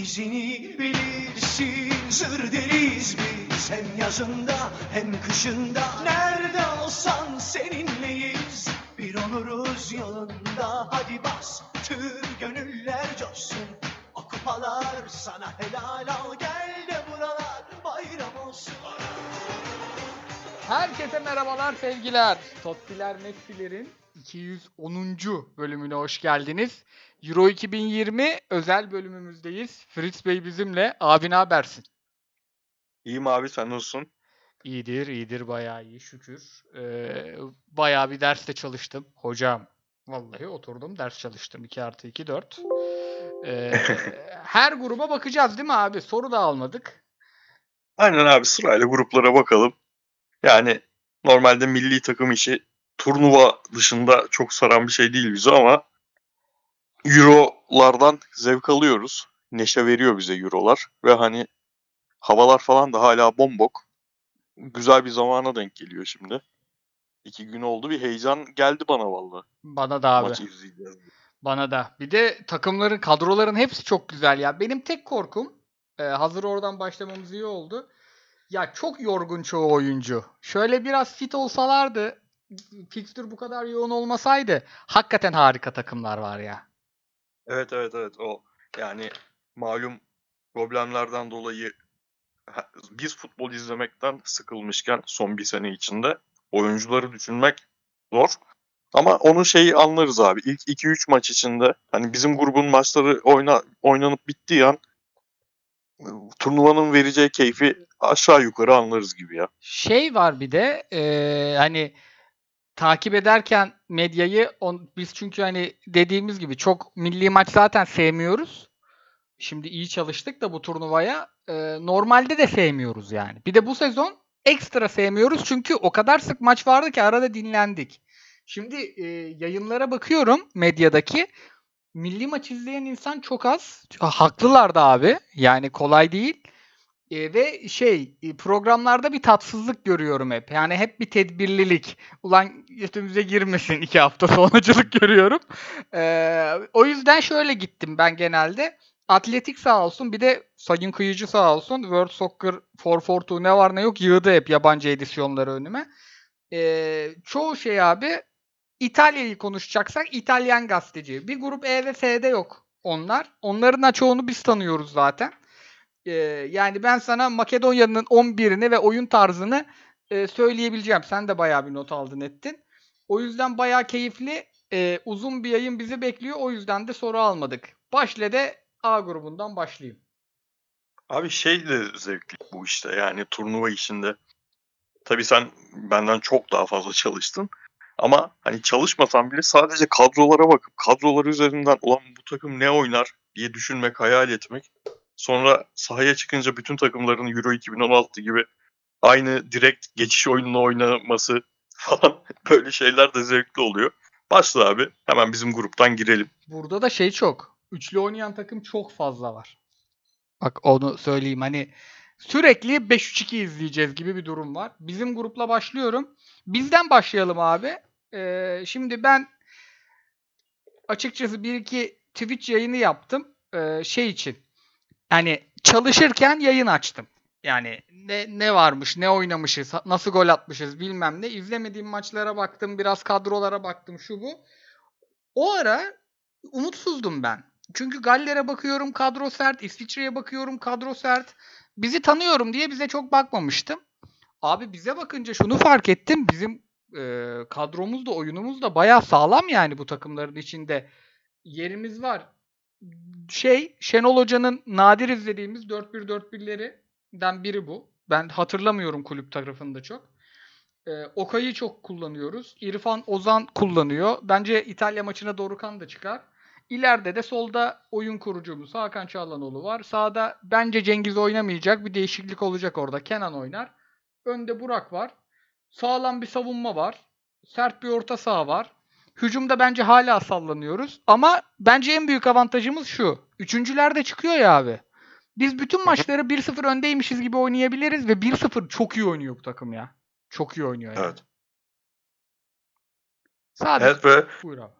izini bilirsin. Zır deriz biz hem yazında hem kışında. Nerede olsan seninleyiz Bir oluruz yolunda. Hadi bas tır gönüller coşsun. O kupalar sana helal al Gel de buralar bayram olsun. Herkese merhabalar sevgiler. Tottiler Messi'lerin 210. bölümüne hoş geldiniz. Euro 2020 özel bölümümüzdeyiz. Fritz Bey bizimle. Abi ne habersin? İyiyim abi sen nasılsın? İyidir, iyidir. Bayağı iyi şükür. Ee, bayağı bir derste çalıştım. Hocam, vallahi oturdum ders çalıştım. 2 artı 2, 4. Ee, her gruba bakacağız değil mi abi? Soru da almadık. Aynen abi sırayla gruplara bakalım. Yani normalde milli takım işi turnuva dışında çok saran bir şey değil bize ama Euro'lardan zevk alıyoruz. Neşe veriyor bize Euro'lar ve hani havalar falan da hala bombok. Güzel bir zamana denk geliyor şimdi. İki gün oldu bir heyecan geldi bana valla. Bana da abi. Maçı izleyeceğiz. Bana da. Bir de takımların, kadroların hepsi çok güzel ya. Benim tek korkum, e, hazır oradan başlamamız iyi oldu. Ya çok yorgun çoğu oyuncu. Şöyle biraz fit olsalardı, fikstür bu kadar yoğun olmasaydı hakikaten harika takımlar var ya. Evet evet evet o yani malum problemlerden dolayı biz futbol izlemekten sıkılmışken son bir sene içinde oyuncuları düşünmek zor. Ama onun şeyi anlarız abi. İlk 2-3 maç içinde hani bizim grubun maçları oyna, oynanıp bittiği an turnuvanın vereceği keyfi aşağı yukarı anlarız gibi ya. Şey var bir de e, hani takip ederken medyayı on, biz çünkü hani dediğimiz gibi çok milli maç zaten sevmiyoruz. Şimdi iyi çalıştık da bu turnuvaya e, normalde de sevmiyoruz yani. Bir de bu sezon ekstra sevmiyoruz çünkü o kadar sık maç vardı ki arada dinlendik. Şimdi e, yayınlara bakıyorum medyadaki milli maç izleyen insan çok az. Haklılar da abi. Yani kolay değil. E, ve şey e, programlarda bir tatsızlık görüyorum hep. Yani hep bir tedbirlilik. Ulan üstümüze girmesin iki hafta sonracılık görüyorum. E, o yüzden şöyle gittim ben genelde. Atletik sağ olsun bir de Sayın Kıyıcı sağ olsun. World Soccer 442 ne var ne yok yığdı hep yabancı edisyonları önüme. E, çoğu şey abi İtalya'yı konuşacaksak İtalyan gazeteci. Bir grup E ve F'de yok onlar. Onların da çoğunu biz tanıyoruz zaten. Ee, yani ben sana Makedonya'nın 11'ini ve oyun tarzını e, söyleyebileceğim. Sen de bayağı bir not aldın ettin. O yüzden bayağı keyifli. e, uzun bir yayın bizi bekliyor. O yüzden de soru almadık. Başla de A grubundan başlayayım. Abi şey de zevkli bu işte yani turnuva işinde. Tabii sen benden çok daha fazla çalıştın. Ama hani çalışmasan bile sadece kadrolara bakıp kadrolar üzerinden ulan bu takım ne oynar diye düşünmek, hayal etmek. Sonra sahaya çıkınca bütün takımların Euro 2016 gibi aynı direkt geçiş oyununu oynaması falan böyle şeyler de zevkli oluyor. Başla abi. Hemen bizim gruptan girelim. Burada da şey çok. Üçlü oynayan takım çok fazla var. Bak onu söyleyeyim hani sürekli 5-3-2 izleyeceğiz gibi bir durum var. Bizim grupla başlıyorum. Bizden başlayalım abi. Ee, şimdi ben açıkçası bir iki Twitch yayını yaptım. Ee, şey için. Hani çalışırken yayın açtım. Yani ne, ne varmış, ne oynamışız, nasıl gol atmışız bilmem ne. İzlemediğim maçlara baktım, biraz kadrolara baktım şu bu. O ara umutsuzdum ben. Çünkü Galler'e bakıyorum kadro sert, İsviçre'ye bakıyorum kadro sert. Bizi tanıyorum diye bize çok bakmamıştım. Abi bize bakınca şunu fark ettim. Bizim e, kadromuz da oyunumuz da bayağı sağlam yani bu takımların içinde. Yerimiz var. Şey Şenol Hoca'nın nadir izlediğimiz 4-1-4-1'lerinden biri bu. Ben hatırlamıyorum kulüp tarafında çok. E, Okay'ı çok kullanıyoruz. İrfan Ozan kullanıyor. Bence İtalya maçına Dorukan da çıkar. İleride de solda oyun kurucumuz Hakan Çalhanoğlu var. Sağda bence Cengiz oynamayacak. Bir değişiklik olacak orada. Kenan oynar. Önde Burak var. Sağlam bir savunma var. Sert bir orta saha var. Hücumda bence hala sallanıyoruz. Ama bence en büyük avantajımız şu. Üçüncüler de çıkıyor ya abi. Biz bütün maçları 1-0 öndeymişiz gibi oynayabiliriz ve 1-0 çok iyi oynuyor bu takım ya. Çok iyi oynuyor yani. Evet. Sadece Evet ve buyur abi.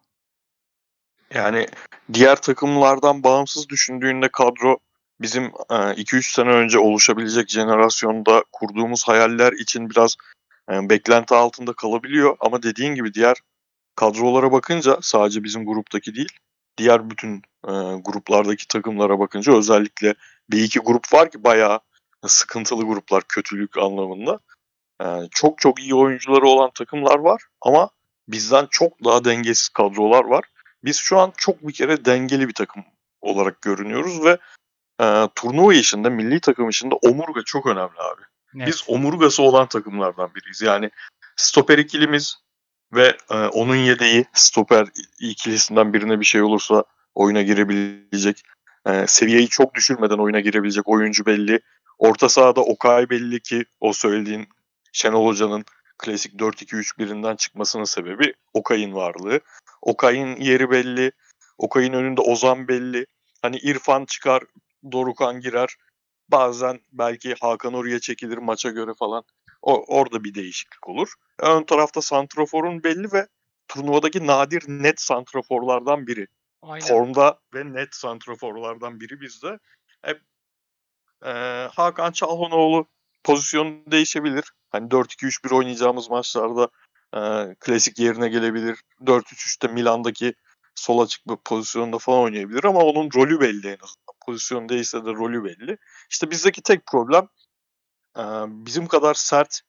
Yani diğer takımlardan bağımsız düşündüğünde kadro bizim 2-3 sene önce oluşabilecek jenerasyonda kurduğumuz hayaller için biraz e, beklenti altında kalabiliyor. Ama dediğin gibi diğer kadrolara bakınca sadece bizim gruptaki değil, diğer bütün e, gruplardaki takımlara bakınca özellikle bir iki grup var ki bayağı sıkıntılı gruplar kötülük anlamında. E, çok çok iyi oyuncuları olan takımlar var ama bizden çok daha dengesiz kadrolar var. Biz şu an çok bir kere dengeli bir takım olarak görünüyoruz ve e, turnuva işinde, milli takım işinde omurga çok önemli abi. Net. Biz omurgası olan takımlardan biriyiz. Yani stoper ikilimiz ve e, onun yedeği stoper ikilisinden birine bir şey olursa oyuna girebilecek. E, seviyeyi çok düşürmeden oyuna girebilecek oyuncu belli. Orta sahada Okay belli ki o söylediğin Şenol Hoca'nın klasik 4-2-3-1'inden çıkmasının sebebi Okay'ın varlığı. Okay'ın yeri belli. Okay'ın önünde Ozan belli. Hani İrfan çıkar, Dorukan girer. Bazen belki Hakan oraya çekilir maça göre falan. O, orada bir değişiklik olur. Ön tarafta santraforun belli ve turnuvadaki nadir net santraforlardan biri. Aynen. Formda ve net santraforlardan biri bizde. Hep e, Hakan Çalhanoğlu pozisyonu değişebilir. Hani 4-2-3-1 oynayacağımız maçlarda e, klasik yerine gelebilir. 4-3-3'te Milan'daki sol açık bir pozisyonda falan oynayabilir ama onun rolü belli en azından. Pozisyon değilse de rolü belli. İşte bizdeki tek problem e, bizim kadar sert,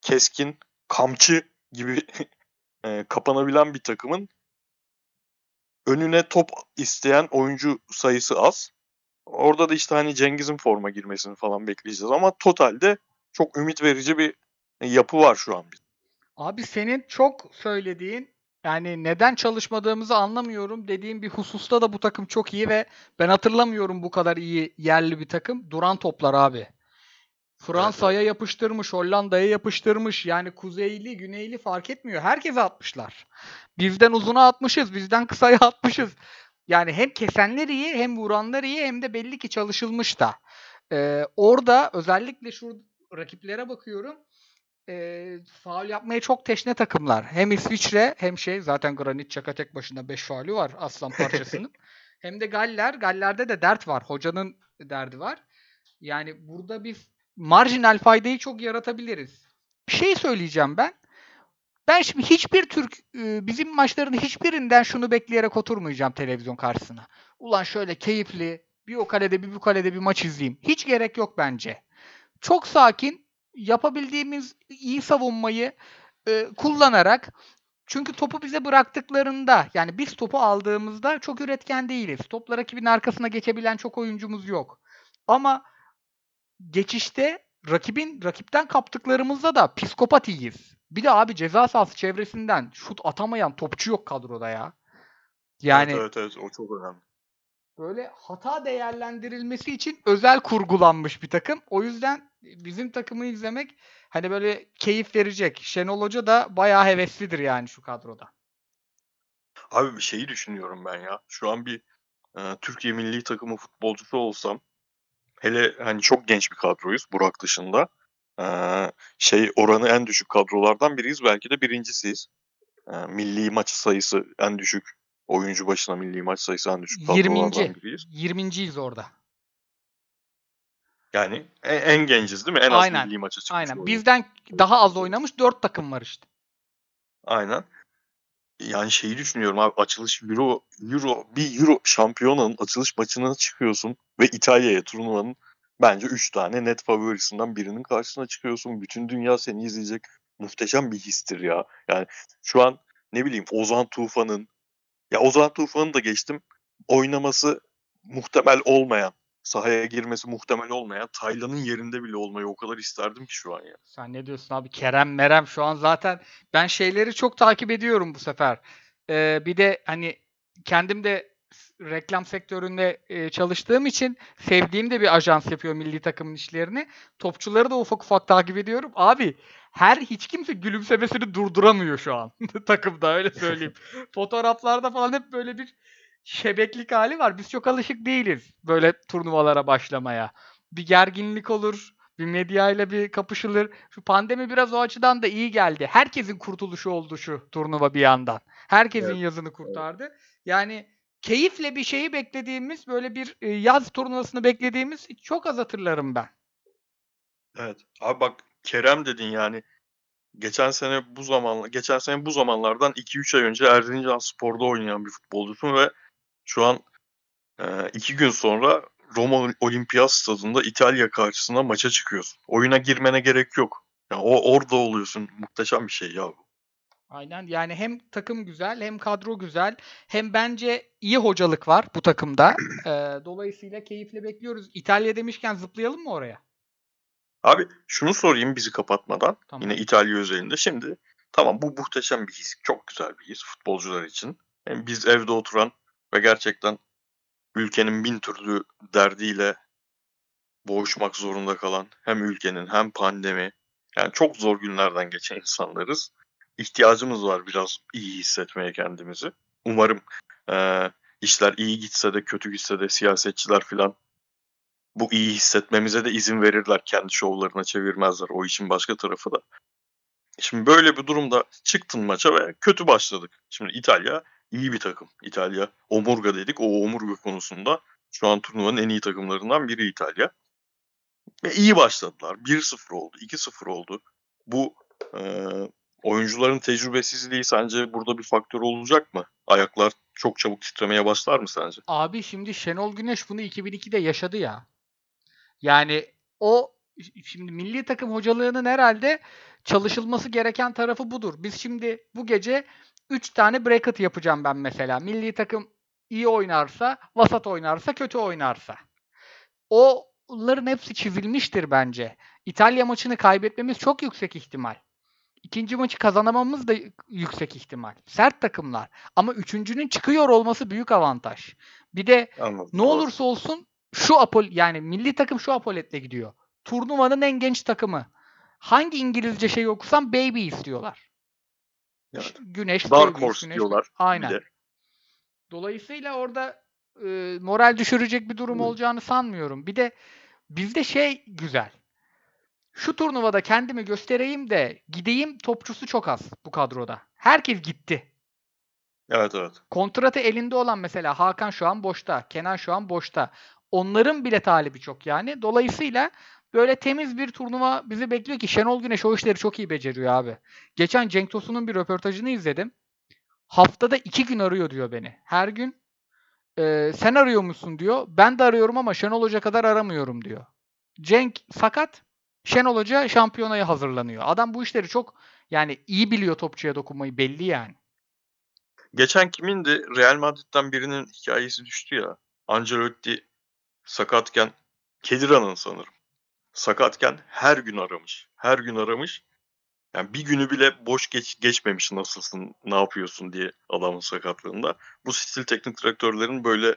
keskin, kamçı gibi e, kapanabilen bir takımın önüne top isteyen oyuncu sayısı az. Orada da işte hani Cengiz'in forma girmesini falan bekleyeceğiz ama totalde çok ümit verici bir yapı var şu an. Abi senin çok söylediğin yani neden çalışmadığımızı anlamıyorum dediğin bir hususta da bu takım çok iyi ve ben hatırlamıyorum bu kadar iyi yerli bir takım. Duran toplar abi. Fransa'ya yapıştırmış, Hollanda'ya yapıştırmış. Yani kuzeyli, güneyli fark etmiyor. Herkese atmışlar. Bizden uzuna atmışız, bizden kısaya atmışız. Yani hem kesenler iyi, hem vuranlar iyi, hem de belli ki çalışılmış da. Ee, orada özellikle şu rakiplere bakıyorum. E, faul yapmaya çok teşne takımlar. Hem İsviçre hem şey zaten Granit Xhaka tek başına 5 faulü var aslan parçasının. hem de Galler. Galler'de de dert var. Hocanın derdi var. Yani burada biz marjinal faydayı çok yaratabiliriz. Bir şey söyleyeceğim ben. Ben şimdi hiçbir Türk e, bizim maçların hiçbirinden şunu bekleyerek oturmayacağım televizyon karşısına. Ulan şöyle keyifli bir o kalede bir bu kalede bir maç izleyeyim. Hiç gerek yok bence. Çok sakin yapabildiğimiz iyi savunmayı e, kullanarak çünkü topu bize bıraktıklarında yani biz topu aldığımızda çok üretken değiliz. Topla rakibin arkasına geçebilen çok oyuncumuz yok. Ama geçişte rakibin rakipten kaptıklarımızda da psikopat iyiyiz. Bir de abi ceza sahası çevresinden şut atamayan topçu yok kadroda ya. Yani evet, evet, evet o çok önemli. Böyle hata değerlendirilmesi için özel kurgulanmış bir takım. O yüzden bizim takımı izlemek hani böyle keyif verecek. Şenol Hoca da bayağı heveslidir yani şu kadroda. Abi bir şeyi düşünüyorum ben ya. Şu an bir e, Türkiye milli takımı futbolcusu olsam hele hani çok genç bir kadroyuz Burak dışında. E, şey oranı en düşük kadrolardan biriyiz. Belki de birincisiyiz. E, milli maç sayısı en düşük. Oyuncu başına milli maç sayısı en düşük 20. kadrolardan biriyiz. 20.yiz orada. Yani en, en genciz değil mi? En az Aynen, milli maça çıkmış Aynen. oyuncu. Bizden daha az oynamış 4 takım var işte. Aynen. Yani şeyi düşünüyorum abi açılış Euro, Euro bir Euro şampiyonanın açılış maçına çıkıyorsun ve İtalya'ya turnuvanın bence 3 tane net favorisinden birinin karşısına çıkıyorsun. Bütün dünya seni izleyecek. Muhteşem bir histir ya. Yani şu an ne bileyim Ozan Tufan'ın ya Ozan Tufan'ı da geçtim. Oynaması muhtemel olmayan, sahaya girmesi muhtemel olmayan Taylan'ın yerinde bile olmayı o kadar isterdim ki şu an ya. Sen ne diyorsun abi? Kerem Merem şu an zaten ben şeyleri çok takip ediyorum bu sefer. Ee, bir de hani kendim de reklam sektöründe e, çalıştığım için sevdiğim de bir ajans yapıyor milli takımın işlerini. Topçuları da ufak ufak takip ediyorum. Abi her hiç kimse gülümsemesini durduramıyor şu an takımda öyle söyleyeyim. Fotoğraflarda falan hep böyle bir şebeklik hali var. Biz çok alışık değiliz böyle turnuvalara başlamaya. Bir gerginlik olur. Bir medyayla bir kapışılır. Şu pandemi biraz o açıdan da iyi geldi. Herkesin kurtuluşu oldu şu turnuva bir yandan. Herkesin Evet, yazını kurtardı. Yani keyifle bir şeyi beklediğimiz böyle bir e, yaz turnuvasını beklediğimiz çok az hatırlarım ben. Evet. Abi bak Kerem dedin yani. Geçen sene bu zaman geçen sene bu zamanlardan 2-3 ay önce Erzincan Spor'da oynayan bir futbolcusun ve şu an e, iki gün sonra Roma Olimpiyat Stadında İtalya karşısında maça çıkıyorsun. Oyuna girmene gerek yok. Yani o orada oluyorsun. Muhteşem bir şey ya bu. Aynen yani hem takım güzel hem kadro güzel hem bence iyi hocalık var bu takımda. Ee, dolayısıyla keyifle bekliyoruz. İtalya demişken zıplayalım mı oraya? Abi şunu sorayım bizi kapatmadan. Tamam. Yine İtalya özelinde. Şimdi tamam bu muhteşem bir his. Çok güzel bir his futbolcular için. Hem biz evde oturan ve gerçekten ülkenin bin türlü derdiyle boğuşmak zorunda kalan hem ülkenin hem pandemi yani çok zor günlerden geçen insanlarız. İhtiyacımız var biraz iyi hissetmeye kendimizi. Umarım eee, işler iyi gitse de kötü gitse de siyasetçiler filan bu iyi hissetmemize de izin verirler. Kendi şovlarına çevirmezler. O işin başka tarafı da. Şimdi böyle bir durumda çıktın maça ve kötü başladık. Şimdi İtalya iyi bir takım. İtalya omurga dedik. O omurga konusunda şu an turnuvanın en iyi takımlarından biri İtalya. Ve iyi başladılar. 1-0 oldu, 2-0 oldu. Bu e, oyuncuların tecrübesizliği sence burada bir faktör olacak mı? Ayaklar çok çabuk titremeye başlar mı sence? Abi şimdi Şenol Güneş bunu 2002'de yaşadı ya. Yani o şimdi milli takım hocalığının herhalde çalışılması gereken tarafı budur. Biz şimdi bu gece 3 tane bracket yapacağım ben mesela. Milli takım iyi oynarsa, vasat oynarsa, kötü oynarsa. Onların hepsi çizilmiştir bence. İtalya maçını kaybetmemiz çok yüksek ihtimal. İkinci maçı kazanamamız da yüksek ihtimal. Sert takımlar. Ama üçüncünün çıkıyor olması büyük avantaj. Bir de Anladım. ne olursa olsun şu apol yani milli takım şu apoletle gidiyor. Turnuvanın en genç takımı. Hangi İngilizce şey okusam baby istiyorlar. Evet. Güneş, Dark Horse güneş- diyorlar. Aynen. Bir de. Dolayısıyla orada e, moral düşürecek bir durum olacağını sanmıyorum. Bir de bizde şey güzel. Şu turnuvada kendimi göstereyim de gideyim topçusu çok az bu kadroda. Herkes gitti. Evet evet. Kontratı elinde olan mesela Hakan şu an boşta, Kenan şu an boşta. Onların bile talibi çok yani. Dolayısıyla böyle temiz bir turnuva bizi bekliyor ki Şenol Güneş o işleri çok iyi beceriyor abi. Geçen Cenk Tosun'un bir röportajını izledim. Haftada iki gün arıyor diyor beni. Her gün "Ee, sen arıyor musun diyor. Ben de arıyorum ama Şenol Hoca kadar aramıyorum diyor. Cenk sakat. Şenol Hoca şampiyonaya hazırlanıyor. Adam bu işleri çok yani iyi biliyor topçuya dokunmayı belli yani. Geçen kimindi? Real Madrid'den birinin hikayesi düştü ya. Ancelotti sakatken Kedira'nın sanırım. Sakatken her gün aramış. Her gün aramış. Yani bir günü bile boş geç, geçmemiş nasılsın, ne yapıyorsun diye adamın sakatlığında. Bu stil teknik direktörlerin böyle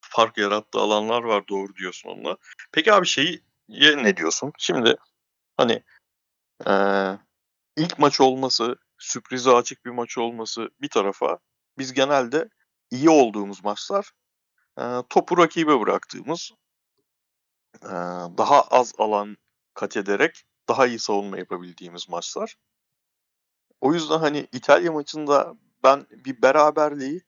fark yarattığı alanlar var doğru diyorsun onunla. Peki abi şeyi ne diyorsun? Şimdi hani eee, ilk maç olması, sürprize açık bir maç olması bir tarafa biz genelde iyi olduğumuz maçlar eee, topu rakibe bıraktığımız daha az alan kat ederek daha iyi savunma yapabildiğimiz maçlar. O yüzden hani İtalya maçında ben bir beraberliği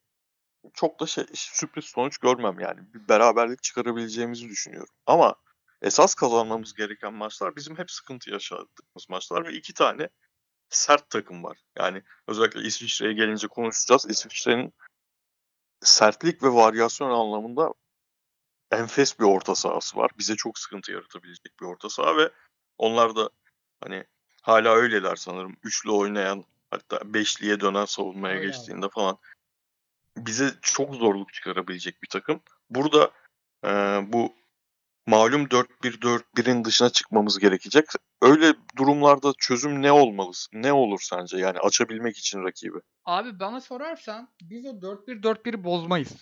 çok da şey, sürpriz sonuç görmem yani. Bir beraberlik çıkarabileceğimizi düşünüyorum. Ama esas kazanmamız gereken maçlar bizim hep sıkıntı yaşadığımız maçlar ve iki tane sert takım var. Yani özellikle İsviçre'ye gelince konuşacağız. İsviçre'nin sertlik ve varyasyon anlamında enfes bir orta sahası var. Bize çok sıkıntı yaratabilecek bir orta saha ve onlar da hani hala öyleler sanırım. Üçlü oynayan hatta beşliye dönen savunmaya abi. geçtiğinde falan bize çok zorluk çıkarabilecek bir takım. Burada e, bu malum 4-1-4-1'in dışına çıkmamız gerekecek. Öyle durumlarda çözüm ne olmalı? Ne olur sence yani açabilmek için rakibi? Abi bana sorarsan biz o 4-1-4-1'i bozmayız.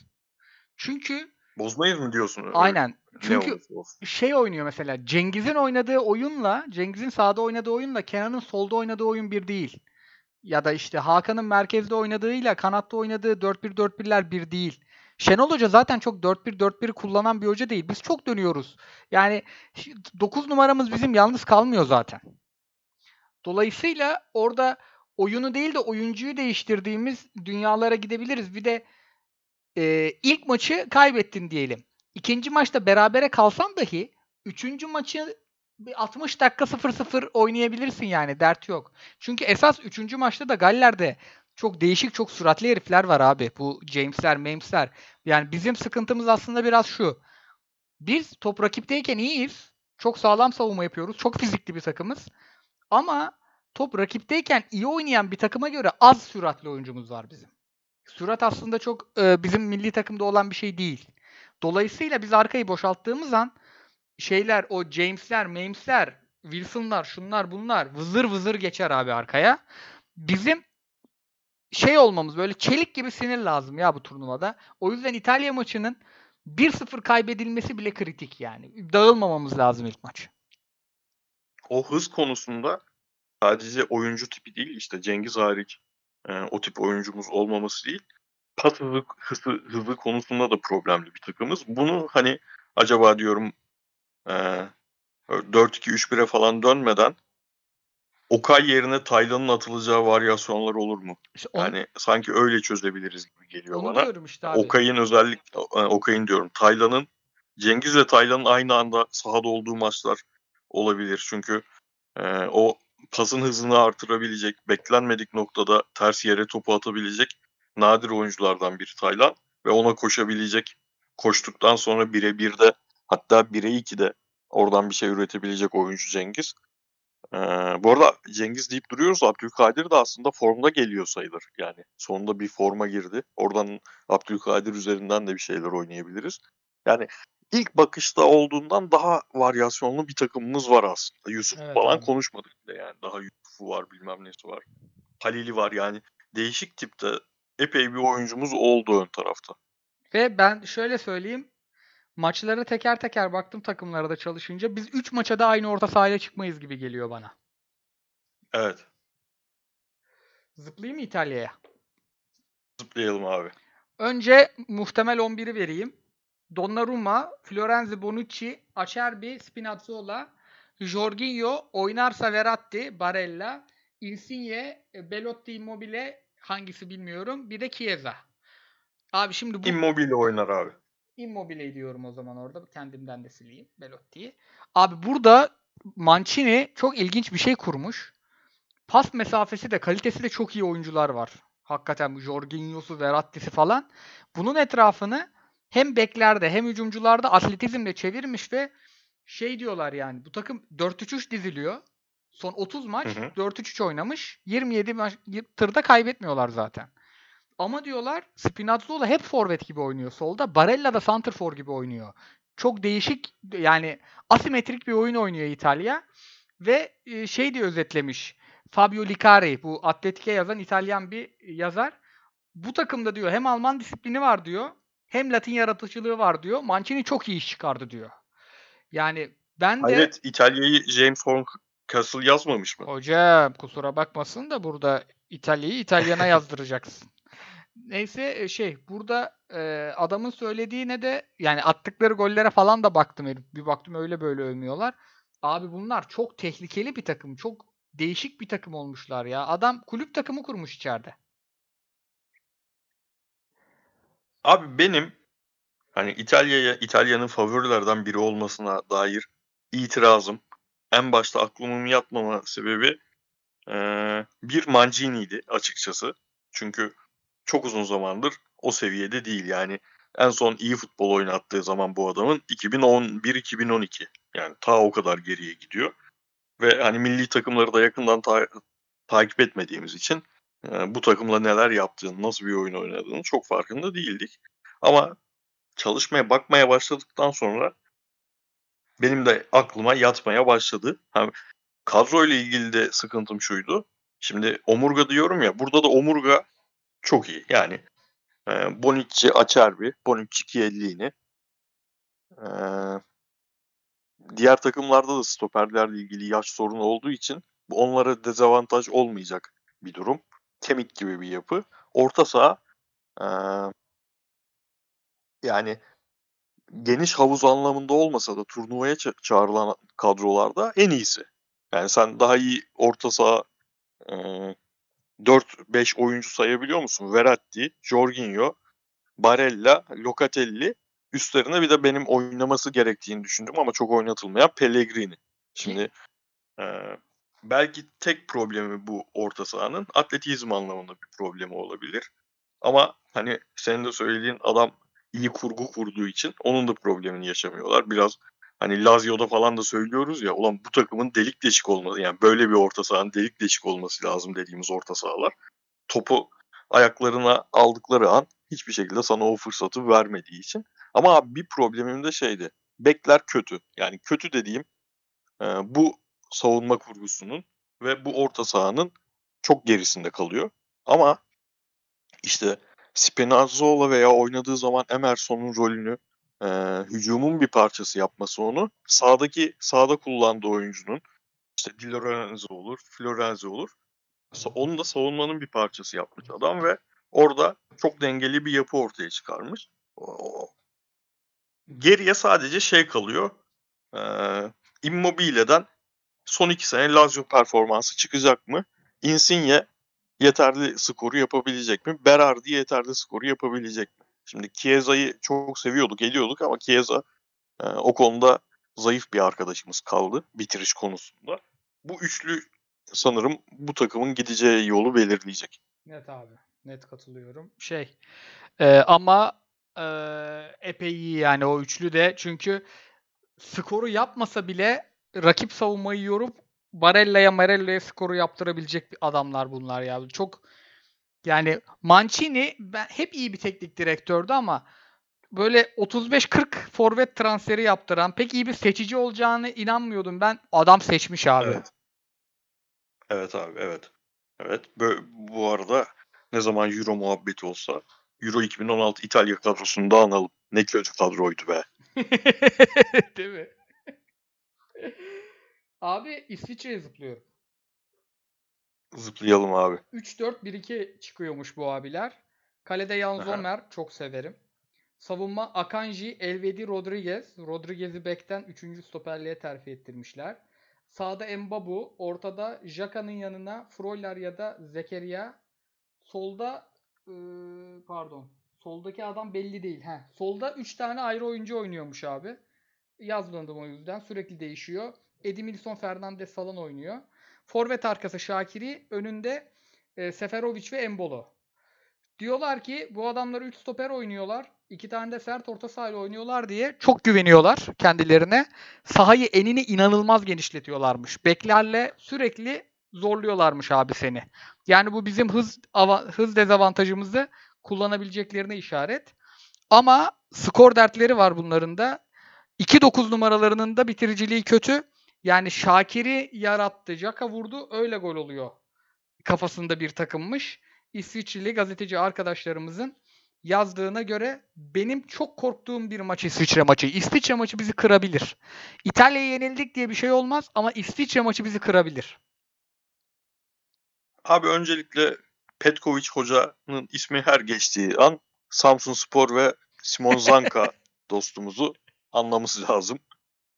Çünkü Bozmayız mı diyorsun? aynen. Ne Çünkü olsun. şey oynuyor mesela Cengiz'in oynadığı oyunla Cengiz'in sağda oynadığı oyunla Kenan'ın solda oynadığı oyun bir değil. Ya da işte Hakan'ın merkezde oynadığıyla kanatta oynadığı 4-1-4-1'ler bir değil. Şenol Hoca zaten çok 4-1-4-1'i kullanan bir hoca değil. Biz çok dönüyoruz. Yani 9 numaramız bizim yalnız kalmıyor zaten. Dolayısıyla orada oyunu değil de oyuncuyu değiştirdiğimiz dünyalara gidebiliriz. Bir de e, ilk maçı kaybettin diyelim. İkinci maçta berabere kalsan dahi üçüncü maçı bir 60 dakika 0-0 oynayabilirsin yani dert yok. Çünkü esas üçüncü maçta da Galler'de çok değişik çok suratlı herifler var abi. Bu James'ler, Mames'ler. Yani bizim sıkıntımız aslında biraz şu. Biz top rakipteyken iyiyiz. Çok sağlam savunma yapıyoruz. Çok fizikli bir takımız. Ama top rakipteyken iyi oynayan bir takıma göre az süratli oyuncumuz var bizim. Sürat aslında çok e, bizim milli takımda olan bir şey değil. Dolayısıyla biz arkayı boşalttığımız an şeyler o James'ler, Mames'ler, Wilson'lar, şunlar bunlar vızır vızır geçer abi arkaya. Bizim şey olmamız böyle çelik gibi sinir lazım ya bu turnuvada. O yüzden İtalya maçının 1-0 kaybedilmesi bile kritik yani. Dağılmamamız lazım ilk maç. O hız konusunda sadece oyuncu tipi değil işte Cengiz hariç e, o tip oyuncumuz olmaması değil. Pas hızı, hızı, hızı konusunda da problemli bir takımız. Bunu hani acaba diyorum e, 4-2-3-1'e falan dönmeden Okay yerine Taylan'ın atılacağı varyasyonlar olur mu? İşte onu, Yani sanki öyle çözebiliriz gibi geliyor onu bana. diyorum işte abi. Okay'ın özellik e, Okay'ın diyorum. Taylan'ın Cengiz ve Taylan'ın aynı anda sahada olduğu maçlar olabilir. Çünkü e, o pasın hızını artırabilecek, beklenmedik noktada ters yere topu atabilecek nadir oyunculardan biri Taylan ve ona koşabilecek, koştuktan sonra bire bir de hatta bire iki de oradan bir şey üretebilecek oyuncu Cengiz. Ee, bu arada Cengiz deyip duruyoruz. Abdülkadir de aslında formda geliyor sayılır. Yani sonunda bir forma girdi. Oradan Abdülkadir üzerinden de bir şeyler oynayabiliriz. Yani ilk bakışta olduğundan daha varyasyonlu bir takımımız var aslında. Yusuf Evet falan abi. konuşmadık bile yani. Daha Yusuf'u var bilmem nesi var. Halil'i var yani. Değişik tipte epey bir oyuncumuz oldu ön tarafta. Ve ben şöyle söyleyeyim. Maçlara teker teker baktım takımlara da çalışınca. Biz 3 maça da aynı orta sahaya çıkmayız gibi geliyor bana. Evet. Zıplayayım mı İtalya'ya? Zıplayalım abi. Önce muhtemel 11'i vereyim. Donnarumma, Florenzi Bonucci, Acerbi, Spinazzola, Jorginho, oynarsa Verratti, Barella, Insigne, e, Belotti, Immobile hangisi bilmiyorum. Bir de Chiesa. Abi şimdi bu Immobile oynar abi. Immobile diyorum o zaman orada. Kendimden de sileyim Belotti'yi. Abi burada Mancini çok ilginç bir şey kurmuş. Pas mesafesi de kalitesi de çok iyi oyuncular var. Hakikaten bu Jorginho'su, Verratti'si falan. Bunun etrafını hem beklerde hem hücumcularda atletizmle çevirmiş ve şey diyorlar yani bu takım 4-3-3 diziliyor. Son 30 maç Hı hı. 4-3-3 oynamış. 27 maç tırda kaybetmiyorlar zaten. Ama diyorlar Spinazzola hep forvet gibi oynuyor solda. Barella da santrfor gibi oynuyor. Çok değişik yani asimetrik bir oyun oynuyor İtalya. Ve e, şey diye özetlemiş. Fabio Licari bu Atletik'e yazan İtalyan bir yazar. Bu takımda diyor hem Alman disiplini var diyor. Hem Latin yaratıcılığı var diyor. Mancini çok iyi iş çıkardı diyor. Yani ben de Hayret İtalya'yı James Horncastle yazmamış mı? Hocam kusura bakmasın da burada İtalya'yı İtalyana yazdıracaksın. Neyse e, şey burada e, adamın söylediğine de yani attıkları gollere falan da baktım. herif. Bir baktım öyle böyle övmüyorlar. Abi bunlar çok tehlikeli bir takım. Çok değişik bir takım olmuşlar ya. Adam kulüp takımı kurmuş içeride. Abi benim hani İtalya'ya İtalya'nın favorilerden biri olmasına dair itirazım en başta aklımın yatmama sebebi eee, bir Mancini'ydi açıkçası. Çünkü çok uzun zamandır o seviyede değil yani. En son iyi futbol oynattığı zaman bu adamın 2011-2012. Yani ta o kadar geriye gidiyor. Ve hani milli takımları da yakından ta- takip etmediğimiz için e, bu takımla neler yaptığını, nasıl bir oyun oynadığını çok farkında değildik. Ama çalışmaya bakmaya başladıktan sonra benim de aklıma yatmaya başladı. Ha, kadroyla ilgili de sıkıntım şuydu. Şimdi omurga diyorum ya burada da omurga çok iyi. Yani e, Bonucci, Acerbi, Bonucci, Chiellini. E, diğer takımlarda da stoperlerle ilgili yaş sorunu olduğu için onlara dezavantaj olmayacak bir durum. Kemik gibi bir yapı. Orta saha e, yani geniş havuz anlamında olmasa da turnuvaya ça- çağrılan kadrolarda en iyisi. Yani sen daha iyi orta saha e, 4-5 oyuncu sayabiliyor musun? Verratti, Jorginho, Barella, Locatelli üstlerine bir de benim oynaması gerektiğini düşündüm ama çok oynatılmayan Pellegrini. Şimdi e, belki tek problemi bu orta sahanın atletizm anlamında bir problemi olabilir. Ama hani senin de söylediğin adam iyi kurgu kurduğu için onun da problemini yaşamıyorlar. Biraz hani Lazio'da falan da söylüyoruz ya ulan bu takımın delik deşik olması yani böyle bir orta sahanın delik deşik olması lazım dediğimiz orta sahalar. Topu ayaklarına aldıkları an hiçbir şekilde sana o fırsatı vermediği için. Ama abi bir problemim de şeydi. Bekler kötü. Yani kötü dediğim bu savunma kurgusunun ve bu orta sahanın çok gerisinde kalıyor. Ama işte Spinazzola veya oynadığı zaman Emerson'un rolünü e, hücumun bir parçası yapması onu sağdaki sağda kullandığı oyuncunun işte Di Lorenzo olur, Florenzi olur. Onu da savunmanın bir parçası yapmış adam ve orada çok dengeli bir yapı ortaya çıkarmış. Geriye sadece şey kalıyor. E, Immobile'den son iki sene Lazio performansı çıkacak mı? Insigne yeterli skoru yapabilecek mi? Berardi yeterli skoru yapabilecek mi? Şimdi Chiesa'yı çok seviyorduk, geliyorduk ama Chiesa e, o konuda zayıf bir arkadaşımız kaldı bitiriş konusunda. Bu üçlü sanırım bu takımın gideceği yolu belirleyecek. Net abi. Net katılıyorum. Şey e, ama e, epey iyi yani o üçlü de çünkü skoru yapmasa bile rakip savunmayı yorup Barella'ya Marella'ya skoru yaptırabilecek adamlar bunlar ya. Çok yani Mancini ben hep iyi bir teknik direktördü ama böyle 35-40 forvet transferi yaptıran pek iyi bir seçici olacağını inanmıyordum ben. Adam seçmiş abi. Evet. Evet abi evet. Evet. Bu, arada ne zaman Euro muhabbeti olsa Euro 2016 İtalya kadrosunu da analım. Ne kötü kadroydu be. Değil mi? Abi İsviçre'ye zıplıyorum. Zıplayalım abi. 3-4-1-2 çıkıyormuş bu abiler. Kalede Jan Sommer çok severim. Savunma Akanji, Elvedi, Rodriguez. Rodriguez'i bekten 3. stoperliğe terfi ettirmişler. Sağda Embabu, ortada Jaka'nın yanına Freuler ya da Zekeria. Solda ıı, pardon. Soldaki adam belli değil. Heh. Solda 3 tane ayrı oyuncu oynuyormuş abi. Yazmadım o yüzden. Sürekli değişiyor. Edimilson Fernandez falan oynuyor. Forvet arkası Şakiri, önünde e, Seferovic ve Embolo. Diyorlar ki bu adamlar 3 stoper oynuyorlar. 2 tane de sert orta sahayla oynuyorlar diye çok güveniyorlar kendilerine. Sahayı enini inanılmaz genişletiyorlarmış. Beklerle sürekli zorluyorlarmış abi seni. Yani bu bizim hız hız dezavantajımızı kullanabileceklerine işaret. Ama skor dertleri var bunların da. 2-9 numaralarının da bitiriciliği kötü. Yani Şakir'i yarattı. Jaka vurdu. Öyle gol oluyor. Kafasında bir takımmış. İsviçreli gazeteci arkadaşlarımızın yazdığına göre benim çok korktuğum bir maç İsviçre maçı. İsviçre maçı bizi kırabilir. İtalya'ya yenildik diye bir şey olmaz ama İsviçre maçı bizi kırabilir. Abi öncelikle Petkovic hocanın ismi her geçtiği an Samsun Spor ve Simon Zanka dostumuzu anlaması lazım.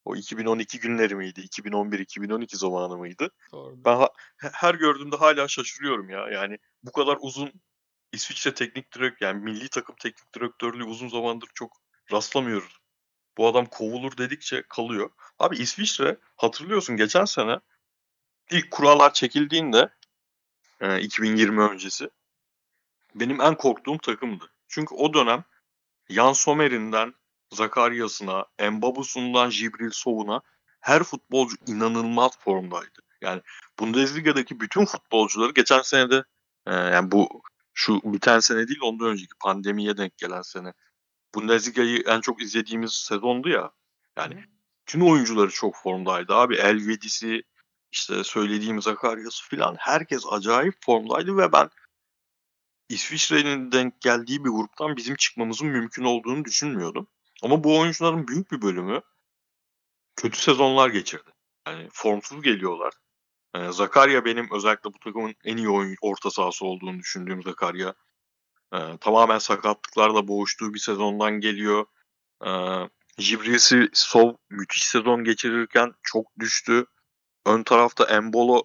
O 2012 günleri miydi? 2011-2012 zamanı mıydı? Doğru. Ben ha- her gördüğümde hala şaşırıyorum ya. Yani bu kadar uzun İsviçre teknik direktör yani milli takım teknik direktörlüğü uzun zamandır çok rastlamıyoruz. Bu adam kovulur dedikçe kalıyor. Abi İsviçre hatırlıyorsun geçen sene ilk kurallar çekildiğinde e, 2020 öncesi benim en korktuğum takımdı. Çünkü o dönem Jan Sommer'inden Zakaryas'ına, Embabus'undan Jibril Sov'una her futbolcu inanılmaz formdaydı. Yani Bundesliga'daki bütün futbolcuları geçen sene de e, yani bu şu biten sene değil ondan önceki pandemiye denk gelen sene. Bundesliga'yı en çok izlediğimiz sezondu ya. Yani tüm oyuncuları çok formdaydı abi. Elvedis'i işte söylediğim Zakaryas'ı falan herkes acayip formdaydı ve ben İsviçre'nin denk geldiği bir gruptan bizim çıkmamızın mümkün olduğunu düşünmüyordum. Ama bu oyuncuların büyük bir bölümü kötü sezonlar geçirdi. Yani formsuz geliyorlar. Ee, Zakarya benim özellikle bu takımın en iyi oyun, orta sahası olduğunu düşündüğüm Zakarya. Ee, tamamen sakatlıklarla boğuştuğu bir sezondan geliyor. Ee, Jibrisi Sov müthiş sezon geçirirken çok düştü. Ön tarafta Embolo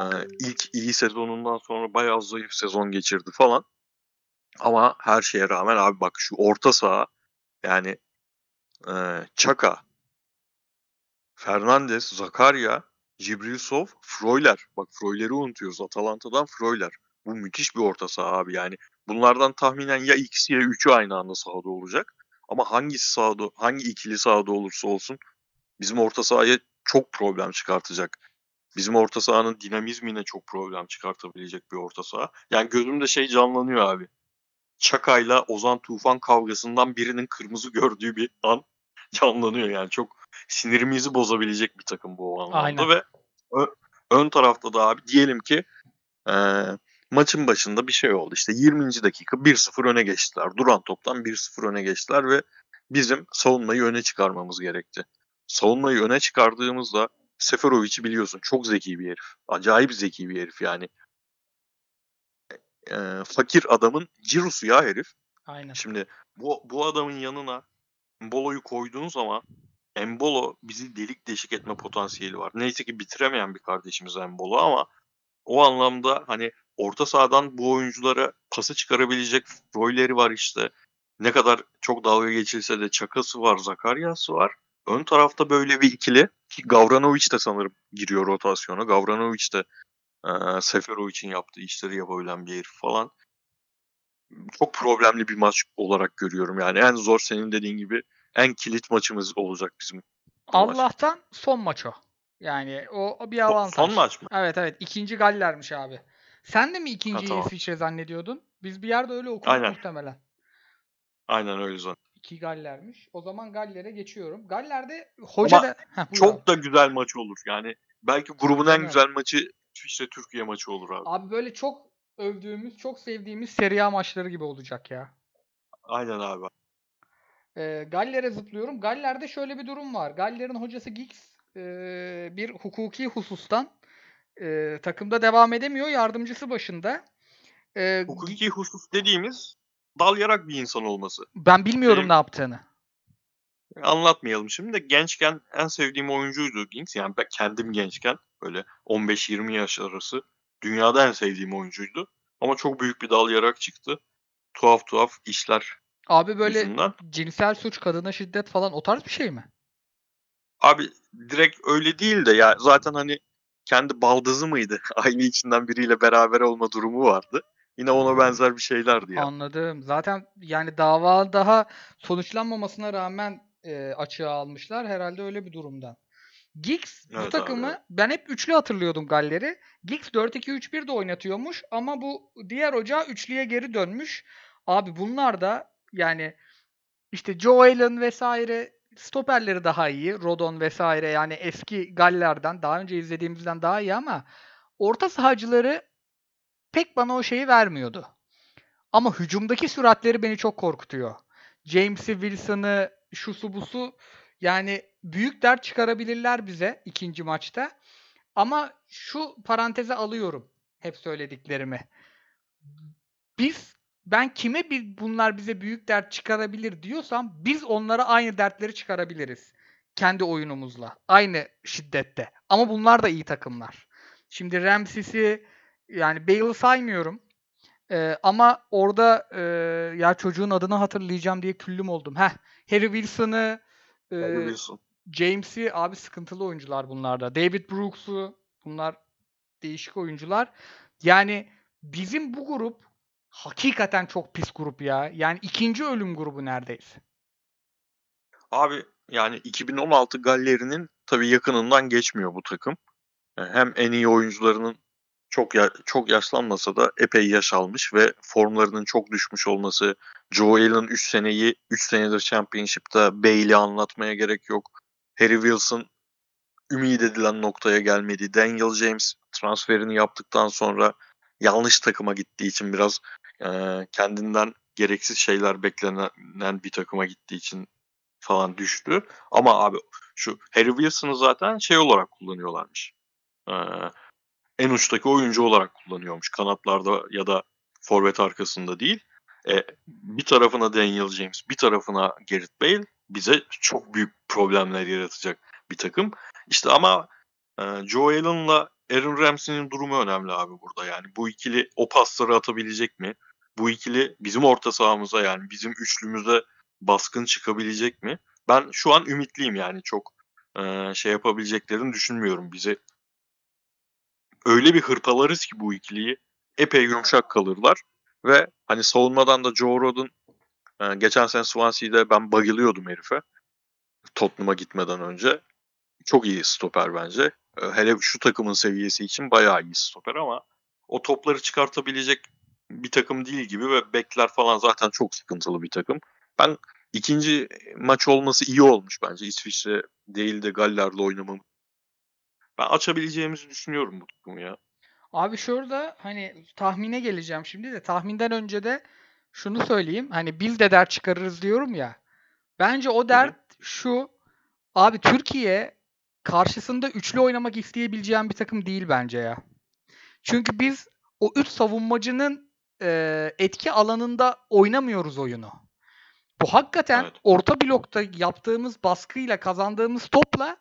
e, ilk iyi sezonundan sonra bayağı zayıf sezon geçirdi falan. Ama her şeye rağmen abi bak şu orta saha yani e, Çaka, Fernandes, Zakaria, Cibrilsov, Freuler. Bak Freuler'i unutuyoruz. Atalanta'dan Freuler. Bu müthiş bir orta saha abi yani. Bunlardan tahminen ya ikisi ya üçü aynı anda sahada olacak. Ama hangisi sahada, hangi ikili sahada olursa olsun bizim orta sahaya çok problem çıkartacak. Bizim orta sahanın dinamizmine çok problem çıkartabilecek bir orta saha. Yani gözümde şey canlanıyor abi. Çaka'yla Ozan Tufan kavgasından birinin kırmızı gördüğü bir an canlanıyor yani. Çok sinirimizi bozabilecek bir takım bu o anlamda Aynen. ve ön tarafta da abi diyelim ki e, maçın başında bir şey oldu. İşte 20. dakika 1-0 öne geçtiler. Duran toptan 1-0 öne geçtiler ve bizim savunmayı öne çıkarmamız gerekti. Savunmayı öne çıkardığımızda Seferovic'i biliyorsun çok zeki bir herif. Acayip zeki bir herif yani. E, fakir adamın cirosu ya herif. Aynen. Şimdi bu, bu adamın yanına Embolo'yu koyduğun zaman Embolo bizi delik deşik etme potansiyeli var. Neyse ki bitiremeyen bir kardeşimiz Embolo ama o anlamda hani orta sahadan bu oyunculara pası çıkarabilecek rolleri var işte. Ne kadar çok dalga geçilse de Çakası var, Zakarya'sı var. Ön tarafta böyle bir ikili ki Gavranovic de sanırım giriyor rotasyona. Gavranovic de e, Seferovic'in yaptığı işleri yapabilen bir herif falan. Çok problemli bir maç olarak görüyorum. Yani en zor senin dediğin gibi en kilit maçımız olacak bizim. bu maç. Allah'tan son maç o. Yani o, bir Son- avantaj. Son maç mı? Evet evet. ikinci Galler'miş abi. Sen de mi ikinciyi tamam. İsviçre zannediyordun? Biz bir yerde öyle okuduk Aynen. muhtemelen. Aynen öyle zaten. İki Galler'miş. O zaman Galler'e geçiyorum. Galler'de hoca Ama da... Heh. Çok da güzel maç olur. Yani belki grubun en güzel maçı İsviçre Türkiye maçı olur abi. Abi böyle çok övdüğümüz, çok sevdiğimiz Serie A maçları gibi olacak ya. Aynen abi. Ee, Galler'e zıplıyorum. Galler'de şöyle bir durum var. Galler'in hocası Giggs e, bir hukuki husustan e, takımda devam edemiyor. Yardımcısı başında. E, Hukuki husus dediğimiz dal yarak bir insan olması. ben bilmiyorum Benim- ne yaptığını. Anlatmayalım şimdi de gençken en sevdiğim oyuncuydu Giggs. Yani ben kendim gençken böyle 15-20 yaş arası dünyada en sevdiğim oyuncuydu. Ama çok büyük bir dal yarak çıktı. Tuhaf tuhaf işler Abi böyle yüzünden. cinsel suç, kadına şiddet falan o tarz bir şey mi? Abi direkt öyle değil de ya zaten hani kendi baldızı mıydı? Aile içinden biriyle beraber olma durumu vardı. Yine ona benzer bir şeylerdi ya. Anladım. Zaten yani dava daha sonuçlanmamasına rağmen e, açığa almışlar. Herhalde öyle bir durumdan. Giggs bu Evet abi, takımı evet. ben hep üçlü hatırlıyordum Galler'i. Giggs 4-2-3-1 de oynatıyormuş ama bu diğer hoca üçlüye geri dönmüş. Abi bunlar da yani işte Joe Allen vesaire stoperleri daha iyi. Rodon vesaire yani eski Galler'den daha önce izlediğimizden daha iyi ama orta sahacıları pek bana o şeyi vermiyordu. Ama hücumdaki süratleri beni çok korkutuyor. James'i, Wilson'ı, şusu busu yani büyük dert çıkarabilirler bize ikinci maçta. Ama şu paranteze alıyorum hep söylediklerimi. Biz ben kime bir, bunlar bize büyük dert çıkarabilir diyorsam biz onlara aynı dertleri çıkarabiliriz. Kendi oyunumuzla. Aynı şiddette. Ama bunlar da iyi takımlar. Şimdi Ramsey'si yani Bale'ı saymıyorum. Ee, ama orada e, ya çocuğun adını hatırlayacağım diye küllüm oldum. Heh, Harry Wilson'ı, e, Harry Wilson. James'i abi sıkıntılı oyuncular bunlarda. David Brooks'u bunlar değişik oyuncular. Yani bizim bu grup hakikaten çok pis grup ya. Yani ikinci ölüm grubu neredeyse. Abi yani 2016 Galleri'nin tabii yakınından geçmiyor bu takım. E, Hem en iyi oyuncularının çok ya- çok yaşlanmasa da epey yaş almış ve formlarının çok düşmüş olması, Joe Allen 3 seneyi 3 senedir Championship'ta Bailey anlatmaya gerek yok. Harry Wilson ümit edilen noktaya gelmedi. Daniel James transferini yaptıktan sonra yanlış takıma gittiği için biraz e, kendinden gereksiz şeyler beklenen bir takıma gittiği için falan düştü. Ama abi şu Harry Wilson'ı zaten şey olarak kullanıyorlarmış. Ee, en uçtaki oyuncu olarak kullanıyormuş. Kanatlarda ya da forvet arkasında değil. E, bir tarafına Daniel James, bir tarafına Gareth Bale bize çok büyük problemler yaratacak bir takım. İşte ama e, Joe Allen'la Aaron Ramsey'nin durumu önemli abi burada. Yani bu ikili o pasları atabilecek mi? bu ikili bizim orta sahamıza yani bizim üçlümüze baskın çıkabilecek mi? Ben şu an ümitliyim yani çok e, şey yapabileceklerini düşünmüyorum. Bizi öyle bir hırpalarız ki bu ikiliyi epey yumuşak kalırlar ve hani savunmadan da Joe Rodon e, geçen sene Swansea'de ben bayılıyordum herife. Tottenham'a gitmeden önce. Çok iyi stoper bence. E, hele şu takımın seviyesi için bayağı iyi stoper ama o topları çıkartabilecek bir takım değil gibi ve bekler falan zaten çok sıkıntılı bir takım. Ben ikinci maç olması iyi olmuş bence. İsviçre değil de Galler'le oynamam. Ben açabileceğimizi düşünüyorum bu takımı ya. Abi şurada hani tahmine geleceğim şimdi de tahminden önce de şunu söyleyeyim. Hani biz de dert çıkarırız diyorum ya. Bence o dert şu. Abi Türkiye karşısında üçlü oynamak isteyebileceğim bir takım değil bence ya. Çünkü biz o üç savunmacının e, etki alanında oynamıyoruz oyunu. Bu hakikaten Evet. orta blokta yaptığımız baskıyla kazandığımız topla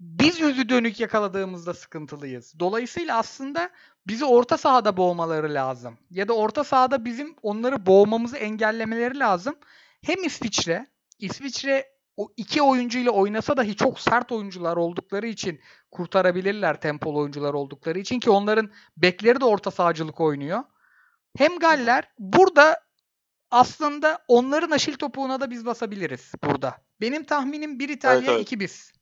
biz yüzü dönük yakaladığımızda sıkıntılıyız. Dolayısıyla aslında bizi orta sahada boğmaları lazım. Ya da orta sahada bizim onları boğmamızı engellemeleri lazım. Hem İsviçre, İsviçre o iki oyuncuyla oynasa dahi çok sert oyuncular oldukları için kurtarabilirler tempolu oyuncular oldukları için ki onların bekleri de orta sahacılık oynuyor. Hem Galler burada aslında onların aşil topuğuna da biz basabiliriz burada. Benim tahminim bir İtalya, Evet, evet. iki biz.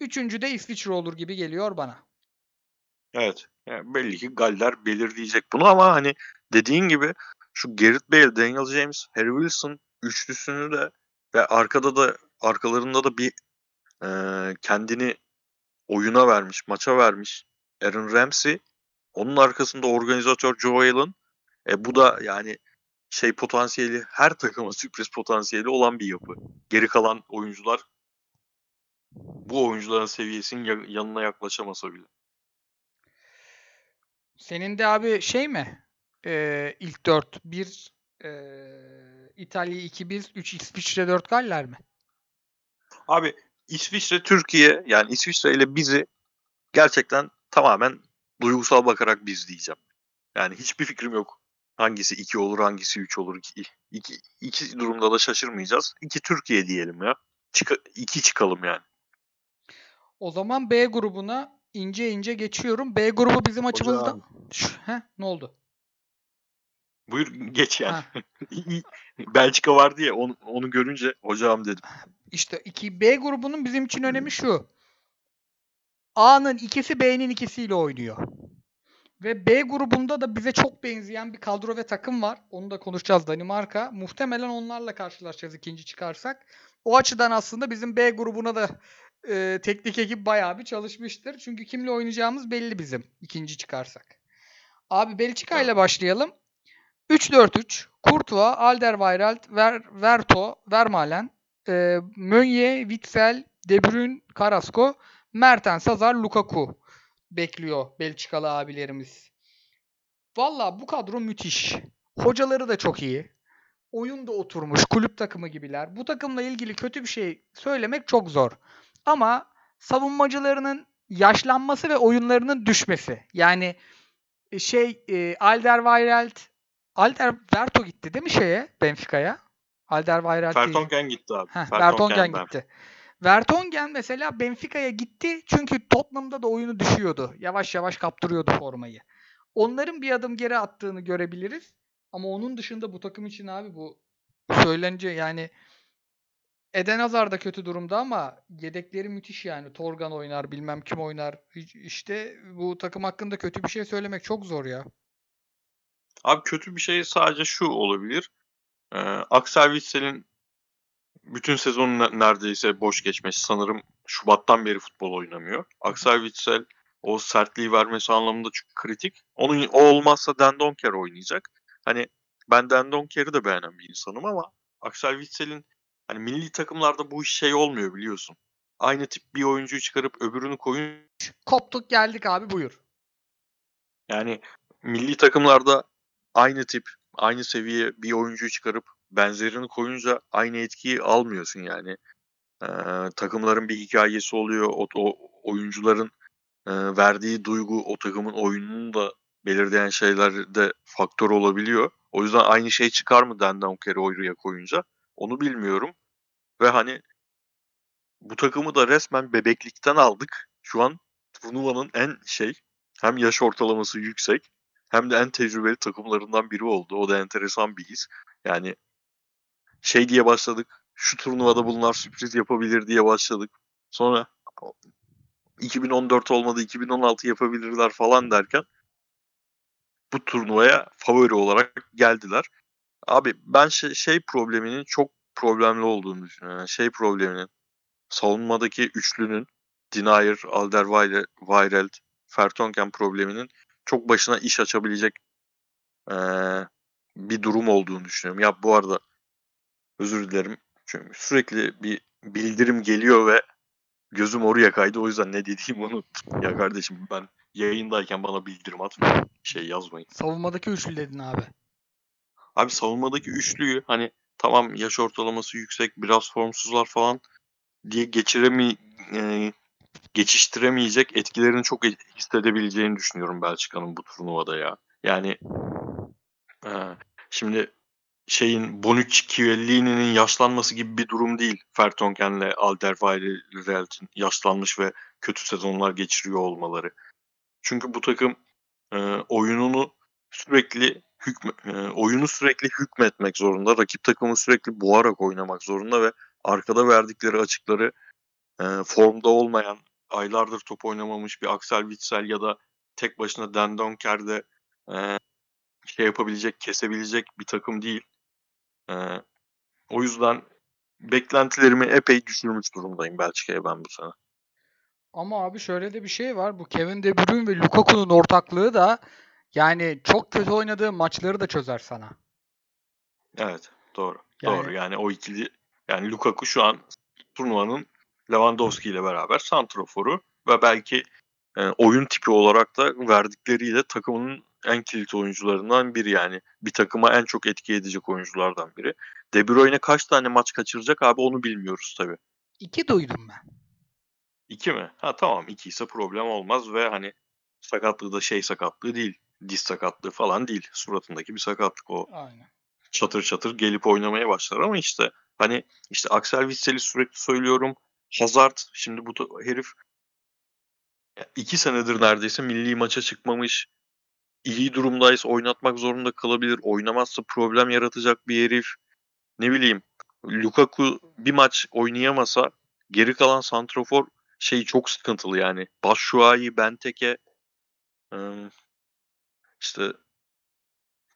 Üçüncü de İsviçre olur gibi geliyor bana. Evet. Yani belli ki Galler belirleyecek bunu ama hani dediğin gibi şu Gareth Bale, Daniel James, Harry Wilson üçlüsünü de ve arkada da arkalarında da bir e, kendini oyuna vermiş, maça vermiş Aaron Ramsey. Onun arkasında organizatör Joe Allen. E, bu da yani şey potansiyeli her takıma sürpriz potansiyeli olan bir yapı. Geri kalan oyuncular bu oyuncuların seviyesinin ya- yanına yaklaşamasa bile. Senin de abi şey mi? Ee, ilk 4 1 İtalya 2 biz 3 İsviçre 4 Galler mi? Abi İsviçre Türkiye yani İsviçre ile bizi gerçekten tamamen duygusal bakarak biz diyeceğim. Yani hiçbir fikrim yok. Hangisi 2 olur, hangisi 3 olur. 2 iki, iki durumda da şaşırmayacağız. 2 Türkiye diyelim ya. Çık 2 çıkalım yani. O zaman B grubuna ince ince geçiyorum. B grubu bizim açımızda. Hocam. Şu, he, ne oldu? Buyur geç yani. Belçika vardı ya onu, onu görünce hocam dedim. İşte 2 B grubunun bizim için önemi şu. A'nın ikisi B'nin ikisiyle oynuyor. Ve B grubunda da bize çok benzeyen bir kadro ve takım var. Onu da konuşacağız Danimarka. Muhtemelen onlarla karşılaşacağız ikinci çıkarsak. O açıdan aslında bizim B grubuna da e, teknik ekip bayağı bir çalışmıştır. Çünkü kimle oynayacağımız belli bizim ikinci çıkarsak. Abi Belçika ile başlayalım. 3-4-3. Courtois, Alderweireld, Ver, Verto, Vermaelen, e, Meunier, Witsel, De Bruyne, Carrasco, Mertens, Hazard, Lukaku bekliyor Belçikalı abilerimiz. Valla bu kadro müthiş. Hocaları da çok iyi. Oyun da oturmuş. Kulüp takımı gibiler. Bu takımla ilgili kötü bir şey söylemek çok zor. Ama savunmacılarının yaşlanması ve oyunlarının düşmesi. Yani e, şey e, Alderweireld Alderwerto gitti değil mi şeye Benfica'ya? Alderweireld değil. Fertongen gitti abi. Heh, Vertonghen gitti. Vertonghen mesela Benfica'ya gitti çünkü Tottenham'da da oyunu düşüyordu. Yavaş yavaş kaptırıyordu formayı. Onların bir adım geri attığını görebiliriz. Ama onun dışında bu takım için abi bu söylence yani Eden Hazard da kötü durumda ama yedekleri müthiş yani. Torgan oynar, bilmem kim oynar. İşte bu takım hakkında kötü bir şey söylemek çok zor ya. Abi kötü bir şey sadece şu olabilir. Ee, Axel Witsel'in bütün sezonu ne- neredeyse boş geçmesi sanırım Şubat'tan beri futbol oynamıyor. Axel Witsel o sertliği vermesi anlamında çok kritik. Onun o olmazsa Dendonker oynayacak. Hani ben Dendonker'i de beğenen bir insanım ama Axel Witsel'in hani milli takımlarda bu iş şey olmuyor biliyorsun. Aynı tip bir oyuncuyu çıkarıp öbürünü koyun Koptuk geldik abi buyur. Yani milli takımlarda aynı tip, aynı seviye bir oyuncuyu çıkarıp benzerini koyunca aynı etkiyi almıyorsun yani. Ee, takımların bir hikayesi oluyor. O, o oyuncuların e, verdiği duygu o takımın oyununu da belirleyen şeylerde faktör olabiliyor. O yüzden aynı şey çıkar mı Dendonker'i oraya koyunca? Onu bilmiyorum. Ve hani bu takımı da resmen bebeklikten aldık. Şu an turnuvanın en şey hem yaş ortalaması yüksek hem de en tecrübeli takımlarından biri oldu. O da enteresan bir his. Yani şey diye başladık. Şu turnuvada bunlar sürpriz yapabilir diye başladık. Sonra 2014 olmadı 2016 yapabilirler falan derken bu turnuvaya favori olarak geldiler. Abi ben şey, şey probleminin çok problemli olduğunu düşünüyorum. Yani şey probleminin savunmadaki üçlünün Denier, Alderweireld, Fertonken probleminin çok başına iş açabilecek ee, bir durum olduğunu düşünüyorum. Ya bu arada özür dilerim. Çünkü sürekli bir bildirim geliyor ve gözüm oraya kaydı. O yüzden ne dediğimi unuttum. Ya kardeşim ben yayındayken bana bildirim atmayın. Şey yazmayın. Savunmadaki üçlü dedin abi. Abi savunmadaki üçlüyü hani tamam yaş ortalaması yüksek biraz formsuzlar falan diye geçiremi e, geçiştiremeyecek etkilerini çok e, hissedebileceğini düşünüyorum Belçika'nın bu turnuvada ya. Yani e, şimdi şeyin Bonucci Chiellini'nin yaşlanması gibi bir durum değil. Fertonken'le Alderweireld'in yaşlanmış ve kötü sezonlar geçiriyor olmaları. Çünkü bu takım e, oyununu sürekli hükme, e, oyunu sürekli hükmetmek zorunda. Rakip takımı sürekli boğarak oynamak zorunda ve arkada verdikleri açıkları e, formda olmayan, aylardır top oynamamış bir Axel Witsel ya da tek başına Dendonker'de e, şey yapabilecek, kesebilecek bir takım değil. E, o yüzden beklentilerimi epey düşürmüş durumdayım Belçika'ya ben bu sene. Ama abi şöyle de bir şey var. Bu Kevin De Bruyne ve Lukaku'nun ortaklığı da yani çok kötü oynadığı maçları da çözer sana. Evet, doğru. Yani- Doğru. Yani o ikili yani Lukaku şu an turnuvanın Lewandowski ile beraber santroforu ve belki e, oyun tipi olarak da verdikleriyle takımın en kilit oyuncularından biri yani. Bir takıma en çok etki edecek oyunculardan biri. De Bruyne kaç tane maç kaçıracak abi onu bilmiyoruz tabii. İki duydum ben. İki mi? Ha tamam iki ise problem olmaz ve hani sakatlığı da şey sakatlığı değil. Diz sakatlığı falan değil. Suratındaki bir sakatlık o Aynen. çatır çatır gelip oynamaya başlar ama işte hani işte Axel Witsel'i sürekli söylüyorum. Hazard şimdi bu herif iki senedir neredeyse milli maça çıkmamış. İyi durumdaysa oynatmak zorunda kalabilir. Oynamazsa problem yaratacak bir herif. Ne bileyim Lukaku bir maç oynayamasa geri kalan santrofor şey çok sıkıntılı yani. Batshuayi, Benteke işte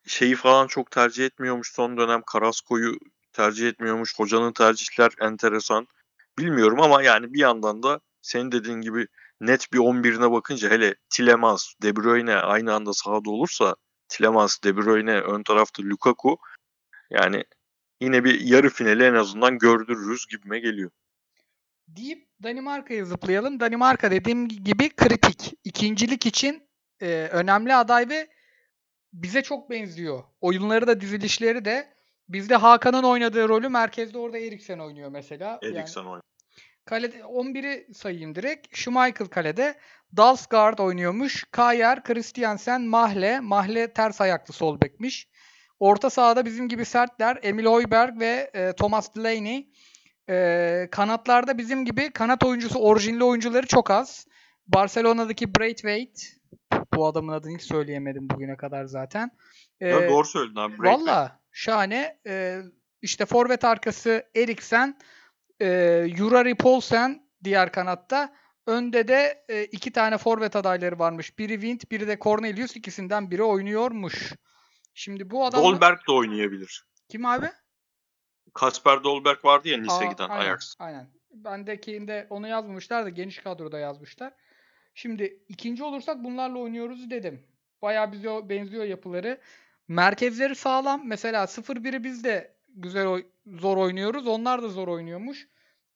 şeyi falan çok tercih etmiyormuş son dönem. Carrasco'yu tercih etmiyormuş. Hocanın tercihler enteresan. Bilmiyorum ama yani bir yandan da senin dediğin gibi net bir 11'ine bakınca hele Tielemans, De Bruyne aynı anda sahada olursa Tielemans, De Bruyne ön tarafta Lukaku yani yine bir yarı finali en azından gördürürüz gibime geliyor. Deyip Danimarka'ya zıplayalım. Danimarka dediğim gibi kritik. İkincilik için e, önemli aday ve bize çok benziyor. Oyunları da dizilişleri de. Bizde Hakan'ın oynadığı rolü merkezde orada Eriksen oynuyor mesela. Yani Eriksen oynuyor. kalede 11'i sayayım direkt. Schmeichel kalede. Dalsgaard oynuyormuş. Kayer, Christiansen, Mahle. Mahle ters ayaklı sol bekmiş. Orta sahada bizim gibi sertler. Emil Højberg ve e, Thomas Delaney. E, kanatlarda bizim gibi kanat oyuncusu orijinli oyuncuları çok az. Barcelona'daki Braithwaite. Bu adamın adını hiç söyleyemedim bugüne kadar zaten. E, Ya doğru söyledin abi. Valla şahane. Ee, işte forvet arkası Eriksen, e, Jurari Paulsen diğer kanatta. Önde de e, iki tane forvet adayları varmış. Biri Wind, biri de Cornelius. İkisinden biri oynuyormuş. Şimdi bu adam Dolberg de oynayabilir. kim abi? Kasper Dolberg vardı ya Nice'e Aa, giden aynen, Ajax. Aynen. Bendekinde onu yazmamışlar da geniş kadroda yazmışlar. Şimdi ikinci olursak bunlarla oynuyoruz dedim. Bayağı bize benziyor yapıları. Merkezleri sağlam. Mesela 0-1'i biz de güzel zor oynuyoruz. Onlar da zor oynuyormuş.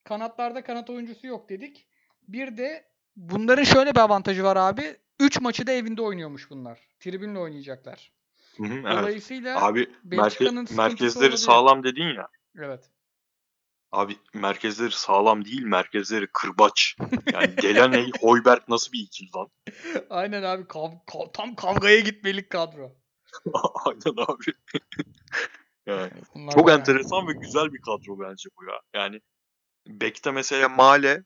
Kanatlarda kanat oyuncusu yok dedik. Bir de bunların şöyle bir avantajı var abi. 3 maçı da evinde oynuyormuş bunlar. Tribünle oynayacaklar. Hı hı, evet. Dolayısıyla Abi merke- merkezleri olabilir. sağlam dedin ya. evet. Abi merkezleri sağlam değil, merkezleri kırbaç. Yani Delaney, Hoiberg nasıl bir ikili lan? Aynen abi kav- kav- tam kavgaya gitmelik kadro. Aynen abi. yani Bunlar çok bayağı- enteresan ve güzel bir kadro bence bu ya. Yani Bek'te mesela Male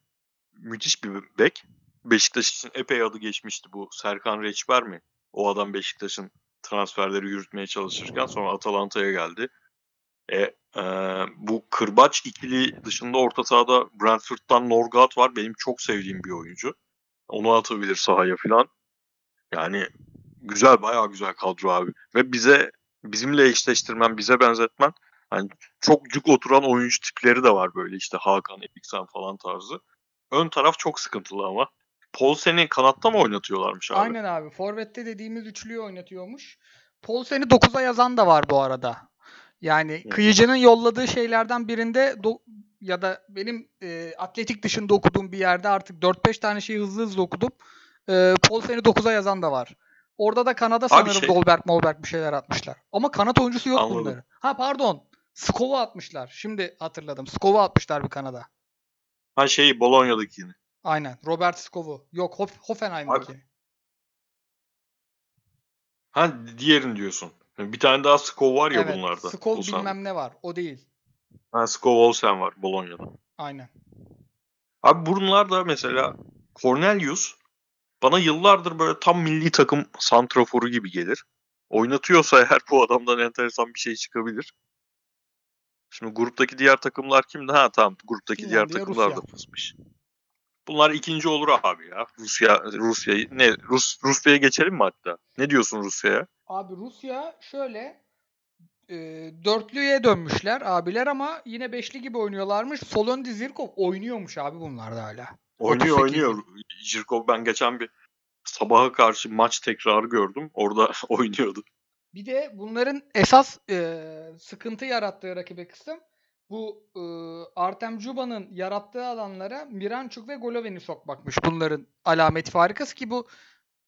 müthiş bir bek. Beşiktaş için epey adı geçmişti bu. Serkan Reçber mi? O adam Beşiktaş'ın transferleri yürütmeye çalışırken sonra Atalanta'ya geldi. E, e, bu kırbaç ikili dışında orta sahada Brentford'dan Norgat var. Benim çok sevdiğim bir oyuncu. Onu atabilir sahaya falan. Yani güzel bayağı güzel kadro abi. Ve bize bizimle eşleştirmen, bize benzetmen hani çok cuk oturan oyuncu tipleri de var böyle işte Hakan, Eriksen falan tarzı. Ön taraf çok sıkıntılı ama. Paulsen'i kanatta mı oynatıyorlarmış abi? Aynen abi. Forvet'te dediğimiz üçlüyü oynatıyormuş. Paulsen'i 9'a yazan da var bu arada. Yani. Kıyıcı'nın yolladığı şeylerden birinde do- ya da benim e, atletik dışında okuduğum bir yerde artık 4-5 tane şeyi hızlı hızlı okudum. E, Paulsen'i 9'a yazan da var. Orada da Kanada sanırım şey- Dolberg Molberg bir şeyler atmışlar. Ama kanat oyuncusu yok Anladım. bunların. Ha pardon. Skov'u atmışlar. Şimdi hatırladım. Skov'u atmışlar bir Kanada. Ha şeyi Bologna'dakini. Aynen. Robert Skov'u. Yok Hof- Hoffenheim'daki. Ha diğerini diyorsun. Bir tane daha Skov var ya evet. bunlarda. Skov Olsen. bilmem ne var. O değil. Ha Skov Olsen var Bologna'da. Aynen. Abi bunlar da mesela Cornelius bana yıllardır böyle tam milli takım santraforu gibi gelir. Oynatıyorsa eğer bu adamdan enteresan bir şey çıkabilir. Şimdi gruptaki diğer takımlar kimdi? Ha tamam gruptaki diğer Finlandiya, takımlar da Rusya. fısmış. Bunlar ikinci olur abi ya. Rusya Rusya'yı ne Rus Rusya'ya geçelim mi hatta? Ne diyorsun Rusya'ya? Abi Rusya şöyle e, dörtlüye dönmüşler abiler ama yine beşli gibi oynuyorlarmış. Solondi Zirkov oynuyormuş abi bunlarda hala. Oynuyor 38 oynuyor. Jirkov ben geçen bir sabaha karşı maç tekrarı gördüm. Orada oynuyordu. Bir de bunların esas e, sıkıntı yarattığı rakibe kısım bu e, Artem Cuba'nın yarattığı alanlara Miranchuk ve Golovin'i sokmakmış. Bunların alamet farikası ki bu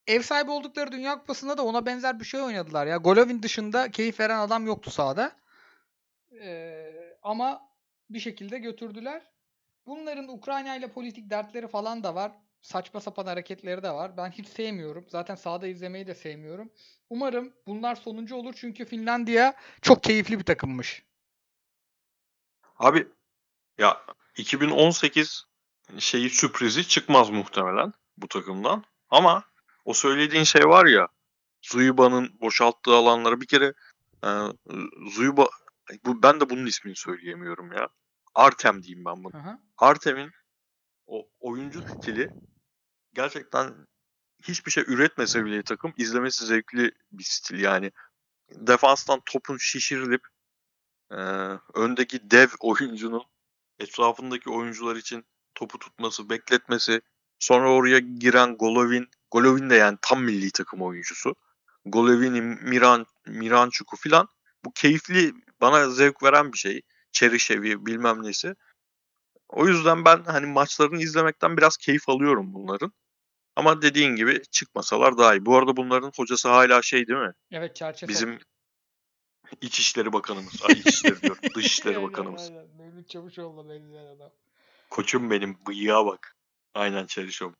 ev sahibi oldukları Dünya Kupası'nda da ona benzer bir şey oynadılar ya. Golovin dışında keyif veren adam yoktu sahada. E, ama bir şekilde götürdüler. Bunların Ukrayna ile politik dertleri falan da var. Saçma sapan hareketleri de var. Ben hiç sevmiyorum. Zaten sahada izlemeyi de sevmiyorum. Umarım bunlar sonuncu olur çünkü Finlandiya çok keyifli bir takımmış. Abi ya 2018 şeyi sürprizi çıkmaz muhtemelen bu takımdan. Ama o söylediğin şey var ya Zuyuba'nın boşalttığı alanlara bir kere e, Zuyuba bu ben de bunun ismini söyleyemiyorum ya. Artem diyeyim ben bunu. Aha. Artem'in o oyuncu stili gerçekten hiçbir şey üretmese bile takım izlemesi zevkli bir stil yani. Defanstan topun şişirilip e, öndeki dev oyuncunun etrafındaki oyuncular için topu tutması, bekletmesi, sonra oraya giren Golovin, Golovin de yani tam milli takım oyuncusu. Golovin'i, Miran, Miranchuk'u filan bu keyifli, bana zevk veren bir şey. Çerişevi bilmem nesi. O yüzden ben hani maçlarını izlemekten biraz keyif alıyorum bunların. Ama dediğin gibi çıkmasalar daha iyi. Bu arada bunların hocası hala şey değil mi? Evet Çerçesov. Bizim İçişleri Bakanımız. Ay İçişleri diyorum. Dışişleri Aynen, Bakanımız. aynen. Mevlüt Çavuşoğlu'na benzeyen adam. Koçum benim bıyığa bak. Aynen Çelişom.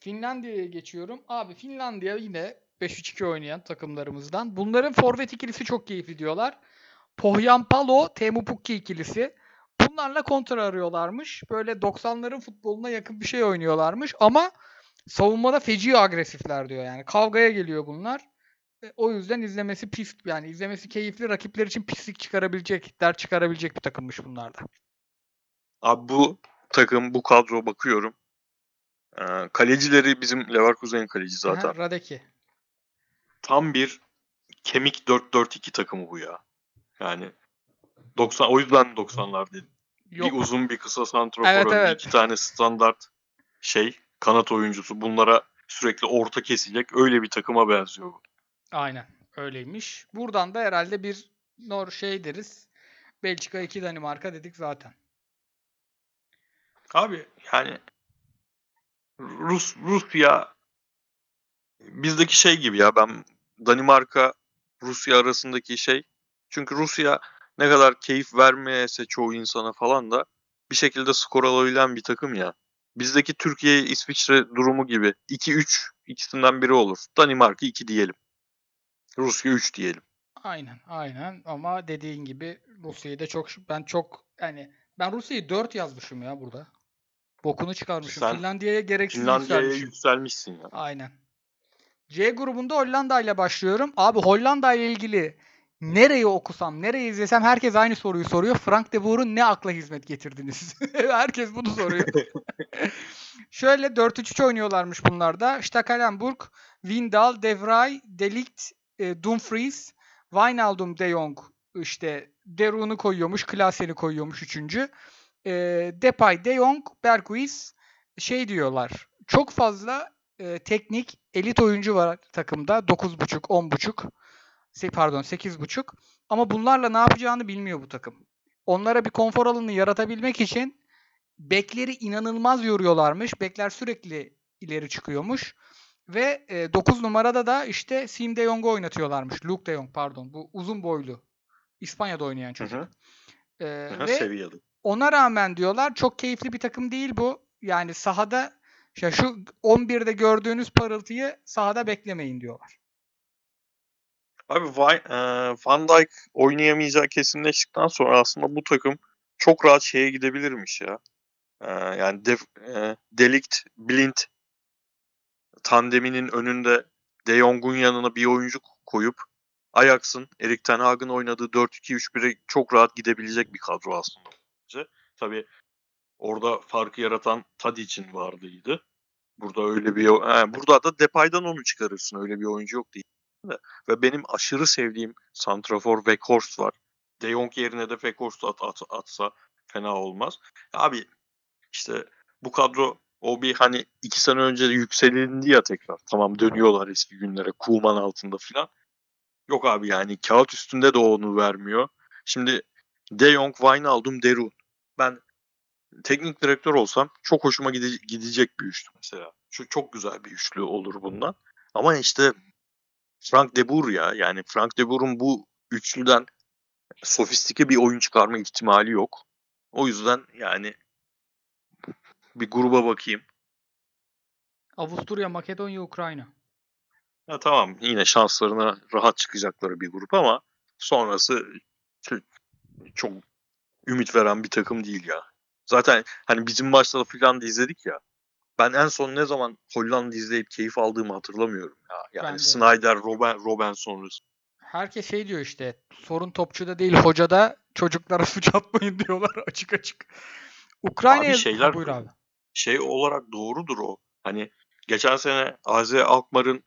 Finlandiya'ya geçiyorum. Abi Finlandiya yine 5-3-2 oynayan takımlarımızdan. Bunların forvet ikilisi çok keyifli diyorlar. Pohjanpalo, Teemu Pukki ikilisi. Bunlarla kontra arıyorlarmış. Böyle 90'ların futboluna yakın bir şey oynuyorlarmış ama savunmada feci agresifler diyor yani. Kavgaya geliyor bunlar. O yüzden izlemesi pis yani izlemesi keyifli rakipler için pislik çıkarabilecek, der çıkarabilecek bir takımmış bunlarda. Abi bu takım, bu kadro bakıyorum. Ee, kalecileri bizim Leverkusen'in kaleci zaten. Aha, Radeki. Tam bir kemik 4-4-2 takımı bu ya. Yani 90 o yüzden 90'lar dedim. Yok. Bir uzun bir kısa santrafor Evet, evet. iki tane standart şey kanat oyuncusu. Bunlara sürekli orta kesilecek öyle bir takıma benziyor bu. Aynen öyleymiş. Buradan da herhalde bir nor şey deriz. Belçika 2 Danimarka dedik zaten. Abi yani Rus Rusya bizdeki şey gibi ya ben Danimarka Rusya arasındaki şey çünkü Rusya ne kadar keyif vermeyese çoğu insana falan da bir şekilde skor alabilen bir takım ya. Bizdeki Türkiye İsviçre durumu gibi 2-3 ikisinden biri olur. Danimarka 2 diyelim. Rusya 3 diyelim. Aynen, aynen ama dediğin gibi Rusya'yı da çok ben çok yani ben Rusya'yı 4 yazmışım ya burada. Bokunu çıkarmışım. Sen Finlandiya'ya gereksiz Finlandiya'ya yükselmişsin ya. Aynen. C grubunda Hollanda ile başlıyorum. Abi Hollanda ile ilgili nereyi okusam, nereyi izlesem herkes aynı soruyu soruyor. Frank de Boer'un ne akla hizmet getirdiniz? herkes bunu soruyor. Şöyle 4-3-3 oynuyorlarmış bunlar da. Stekelenburg, Windal, De Vrij, De Ligt, e, Dumfries, Wijnaldum, De Jong işte Derun'u koyuyormuş, Klaasen'i koyuyormuş üçüncü. E, Depay, De Jong, Berghuis şey diyorlar. Çok fazla e, teknik elit oyuncu var takımda. 9.5, 10.5 se- pardon 8.5 ama bunlarla ne yapacağını bilmiyor bu takım. Onlara bir konfor alanı yaratabilmek için bekleri inanılmaz yoruyorlarmış. Bekler sürekli ileri çıkıyormuş. Ve 9 numarada da işte Sim de Jong'u oynatıyorlarmış. Luke de Jong pardon. Bu uzun boylu. İspanya'da oynayan Hı çocuk. hı. E, Aha, ve seviyeli. ona rağmen diyorlar çok keyifli bir takım değil bu. Yani sahada işte şu 11'de gördüğünüz parıltıyı sahada beklemeyin diyorlar. Abi e, Van Dijk oynayamayacağı kesinleştikten sonra aslında bu takım çok rahat şeye gidebilirmiş ya. E, yani Def, e, Delikt, Blind tandeminin önünde De Jong'un yanına bir oyuncu koyup Ajax'ın Erik Ten Hag'ın oynadığı 4-2-3-1'e çok rahat gidebilecek bir kadro aslında. Tabii orada farkı yaratan Tadic'in vardıydı. Burada öyle bir he, burada da Depay'dan onu çıkarırsın. Öyle bir oyuncu yok değil. de. Ve benim aşırı sevdiğim santrafor Weghorst var. De Jong yerine de Weghorst at, at, atsa fena olmaz. Abi işte bu kadro o bir hani iki sene önce yükselindi ya tekrar. Tamam dönüyorlar eski günlere. Kuman altında filan. Yok abi yani kağıt üstünde de onu vermiyor. Şimdi De Jong, Wijnaldum, Derun. Ben teknik direktör olsam çok hoşuma gide- gidecek bir üçlü mesela. Şu çok güzel bir üçlü olur bundan. Ama işte Frank de Boer ya. Yani Frank de Boer'un bu üçlüden sofistike bir oyun çıkarma ihtimali yok. O yüzden yani bir gruba bakayım. Avusturya, Makedonya, Ukrayna. Ya tamam yine şanslarına rahat çıkacakları bir grup ama sonrası çok ümit veren bir takım değil ya. Zaten hani bizim maçta da Finlandiya izledik ya. Ben en son ne zaman Hollanda izleyip keyif aldığımı hatırlamıyorum ya. Yani. Snyder, Robben, Robben sonrası. Herkes şey diyor işte sorun topçuda değil hocada çocuklara suç atmayın diyorlar açık açık. Ukrayna'ya Abi şeyler- buyur abi. Şey olarak doğrudur o. Hani geçen sene AZ Alkmaar'ın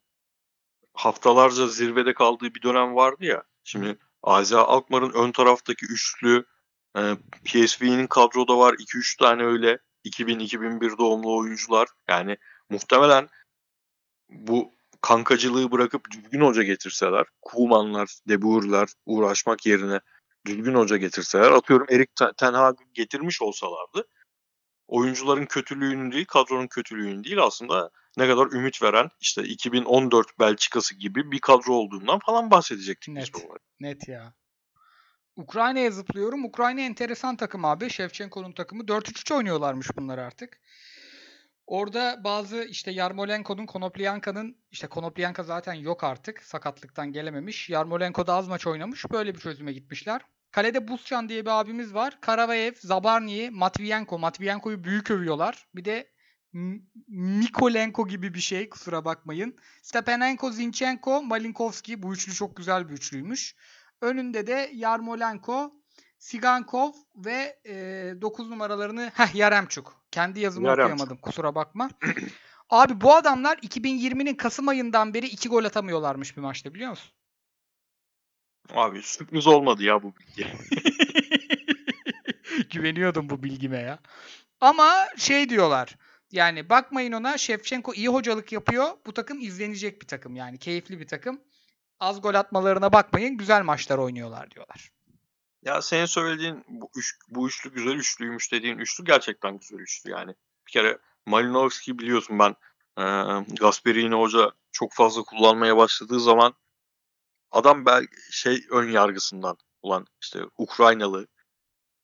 haftalarca zirvede kaldığı bir dönem vardı ya. Şimdi AZ Alkmaar'ın ön taraftaki üçlü e, PSV'nin kadroda var 2-3 tane öyle 2000-2001 doğumlu oyuncular. Yani muhtemelen bu kankacılığı bırakıp düzgün hoca getirseler, Kumanlar, De Boer'ler uğraşmak yerine düzgün hoca getirseler, atıyorum Erik Ten Hag'ı getirmiş olsalardı, oyuncuların kötülüğünün değil, kadronun kötülüğünün değil aslında ne kadar ümit veren işte 2014 Belçikası gibi bir kadro olduğundan falan bahsedecektik Net. biz bu olay. Net ya. Ukrayna'ya zıplıyorum. Ukrayna enteresan takım abi. Şevçenko'nun takımı. 4-3-3 oynuyorlarmış bunlar artık. Orada bazı işte Yarmolenko'nun, Konoplyanka'nın işte Konoplyanka zaten yok artık. Sakatlıktan gelememiş. Yarmolenko da az maç oynamış. Böyle bir çözüme gitmişler. Kalede Buscan diye bir abimiz var. Karavayev, Zabarny, Matviyenko. Matviyenko'yu büyük övüyorlar. Bir de M- Mikolenko gibi bir şey kusura bakmayın. Stepanenko, Zinchenko, Malinkovski. Bu üçlü çok güzel bir üçlüymüş. Önünde de Yarmolenko, Sigankov ve 9 numaralarını heh Yaremçuk. Kendi yazımı Yaremçuk. okuyamadım kusura bakma. Abi bu adamlar 2020'nin Kasım ayından beri 2 gol atamıyorlarmış bir maçta biliyor musun? Abi sürpriz olmadı ya bu bilgi. Güveniyordum bu bilgime ya. Ama şey diyorlar. Yani bakmayın ona Şevçenko iyi hocalık yapıyor. Bu takım izlenecek bir takım yani keyifli bir takım. Az gol atmalarına bakmayın. Güzel maçlar oynuyorlar diyorlar. Ya senin söylediğin bu, üç, bu üçlü güzel üçlüymüş dediğin üçlü gerçekten güzel üçlü yani. Bir kere Malinovski biliyorsun ben e, Gasperini hoca çok fazla kullanmaya başladığı zaman adam bel şey ön yargısından ulan işte Ukraynalı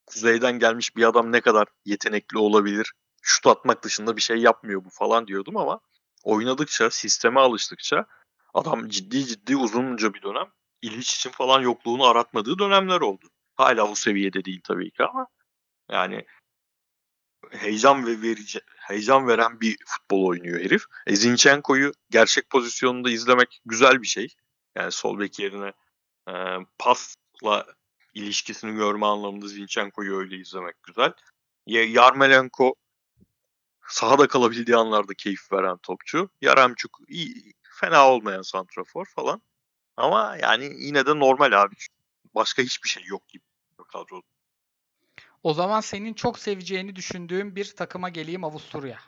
kuzeyden gelmiş bir adam ne kadar yetenekli olabilir? Şut atmak dışında bir şey yapmıyor bu falan diyordum ama oynadıkça, sisteme alıştıkça Adam ciddi ciddi uzunca bir dönem İliç için falan yokluğunu aratmadığı dönemler oldu. Hala o seviyede değil tabii ki ama yani heyecan ve verici, heyecan veren bir futbol oynuyor herif. E Zinchenko'yu gerçek pozisyonunda izlemek güzel bir şey. Yani sol bek yerine e, pasla ilişkisini görme anlamında Zinchenko'yu öyle izlemek güzel. Y- Yarmolenko sahada kalabildiği anlarda keyif veren topçu. Yaremçuk iyi, fena olmayan santrafor falan. Ama yani yine de normal abi. Başka hiçbir şey yok gibi kadroda. O zaman senin çok seveceğini düşündüğüm bir takıma geleyim Avusturya.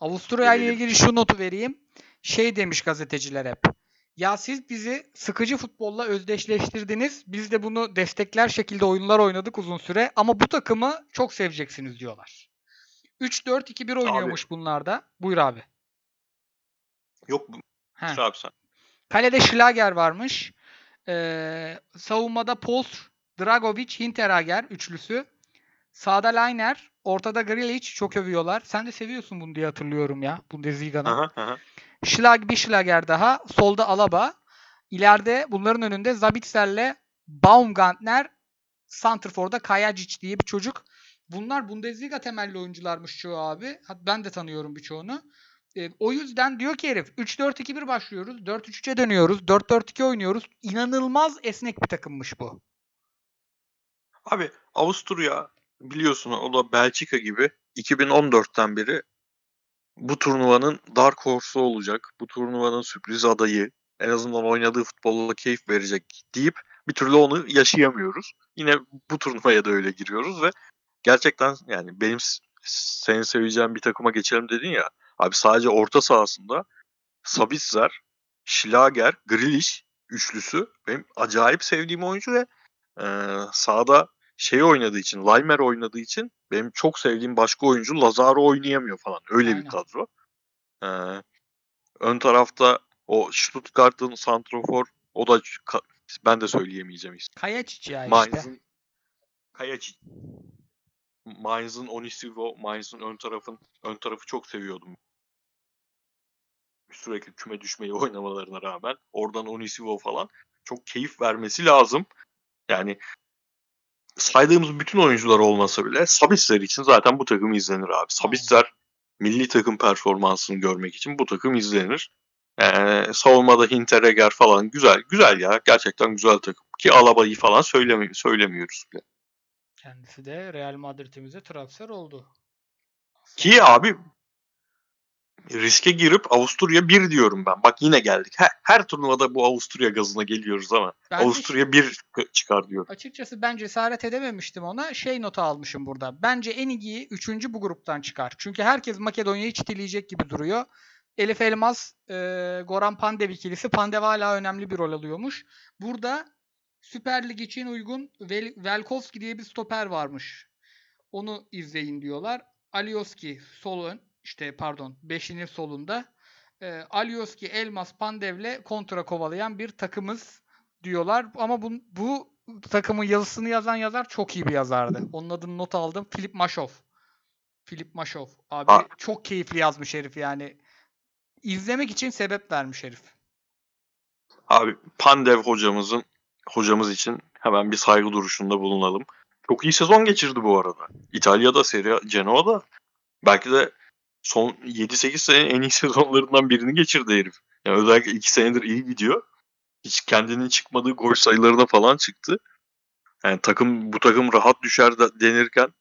Avusturya ile ilgili şu notu vereyim. Şey demiş gazeteciler hep. Ya siz bizi sıkıcı futbolla özdeşleştirdiniz. Biz de bunu destekler şekilde oyunlar oynadık uzun süre. Ama bu takımı çok seveceksiniz diyorlar. 3-4-2-1 oynuyormuş bunlar da. Buyur abi. Yok bu. Abi sen. Kalede Schlager varmış. Ee, savunmada Pols, Dragovic, Hinteregger üçlüsü. Sağda Leiner, ortada Grilic çok övüyorlar. Sen de seviyorsun bunu diye hatırlıyorum ya Bundesliga'da. Schlag bir Schlager daha. Solda Alaba. İleride bunların önünde Zabitser'le Baumgartner, Santrfor'da Kajacic diye bir çocuk. Bunlar Bundesliga temelli oyuncularmış çoğu abi. Ben de tanıyorum birçoğunu. E, o yüzden diyor ki herif 3-4-2-1 başlıyoruz. 4-3-3'e dönüyoruz. 4-4-2 oynuyoruz. İnanılmaz esnek bir takımmış bu. Abi Avusturya biliyorsun o da Belçika gibi 2014'ten beri bu turnuvanın dark horse'u olacak. Bu turnuvanın sürpriz adayı. En azından oynadığı futbolla keyif verecek deyip bir türlü onu yaşayamıyoruz. Yine bu turnuvaya da öyle giriyoruz ve gerçekten yani benim s- senin seveceğin bir takıma geçelim dedin ya. Abi sadece orta sahasında Sabitzer, Schlager, Grealish üçlüsü benim acayip sevdiğim oyuncu ve e, sahada şey oynadığı için, Laimer oynadığı için benim çok sevdiğim başka oyuncu Lazaro oynayamıyor falan. Öyle Aynen. bir kadro. E, ön tarafta o Stuttgart'ın santrofor o da ben de söyleyemeyeceğim ismi. Kajacic ya işte. Mainz'ın Kayacic. Mainz'ın Onisivo, Mainz'ın ön tarafın ön tarafı çok seviyordum. Sürekli küme düşmeyi oynamalarına rağmen oradan Onisivo falan çok keyif vermesi lazım. Yani saydığımız bütün oyuncular olmasa bile Sabitzer için zaten bu takım izlenir abi. Sabitzer milli takım performansını görmek için bu takım izlenir. Ee, savunmada Hinteregger falan güzel güzel ya gerçekten güzel takım ki Alaba'yı falan söylemi söylemiyoruz bile. Kendisi de Real Madrid'imize transfer oldu. Ki abi riske girip Avusturya 1 diyorum ben. Bak yine geldik. Her, her turnuvada bu Avusturya gazına geliyoruz ama Ben Avusturya 1 çıkar diyorum. Açıkçası ben cesaret edememiştim ona. Şey notu almışım burada. Bence en iyi 3. bu gruptan çıkar. Çünkü herkes Makedonya'yı çitileyecek gibi duruyor. Elif Elmas, e, Goran Pandev ikilisi. Pandev hala önemli bir rol alıyormuş. Burada Süper Lig için uygun Vel- Velkovski diye bir stoper varmış. Onu izleyin diyorlar. Alioski sol ön, işte pardon 5'inin solunda. E, Alioski, Elmas, Pandev'le kontra kovalayan bir takımız diyorlar. Ama bu, bu takımın yazısını yazan yazar çok iyi bir yazardı. Onun adını not aldım. Filip Maşov. Filip Maşov. Abi Aa. çok keyifli yazmış herif yani. İzlemek için sebep vermiş herif. Abi Pandev hocamızın hocamız için hemen bir saygı duruşunda bulunalım. Çok iyi sezon geçirdi bu arada. İtalya'da, Serie Genoa'da belki de son 7-8 sene en iyi sezonlarından birini geçirdi herif. Yani özellikle 2 senedir iyi gidiyor. Hiç kendinin çıkmadığı gol sayılarına falan çıktı. Yani takım bu takım rahat düşer de- denirken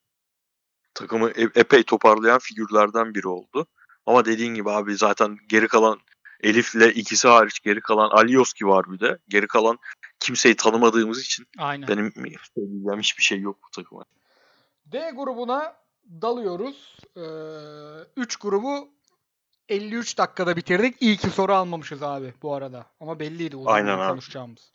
takımı epey toparlayan figürlerden biri oldu. Ama dediğin gibi abi zaten geri kalan Elif'le ikisi hariç geri kalan Alioski var bir de. Geri kalan kimseyi tanımadığımız için Aynen. benim söyleyeceğim hiçbir şey yok bu takıma. D grubuna dalıyoruz. 3 grubu 53 dakikada bitirdik. İyi ki soru almamışız abi bu arada. Ama belliydi uzun Aynen uzun abi. konuşacağımız.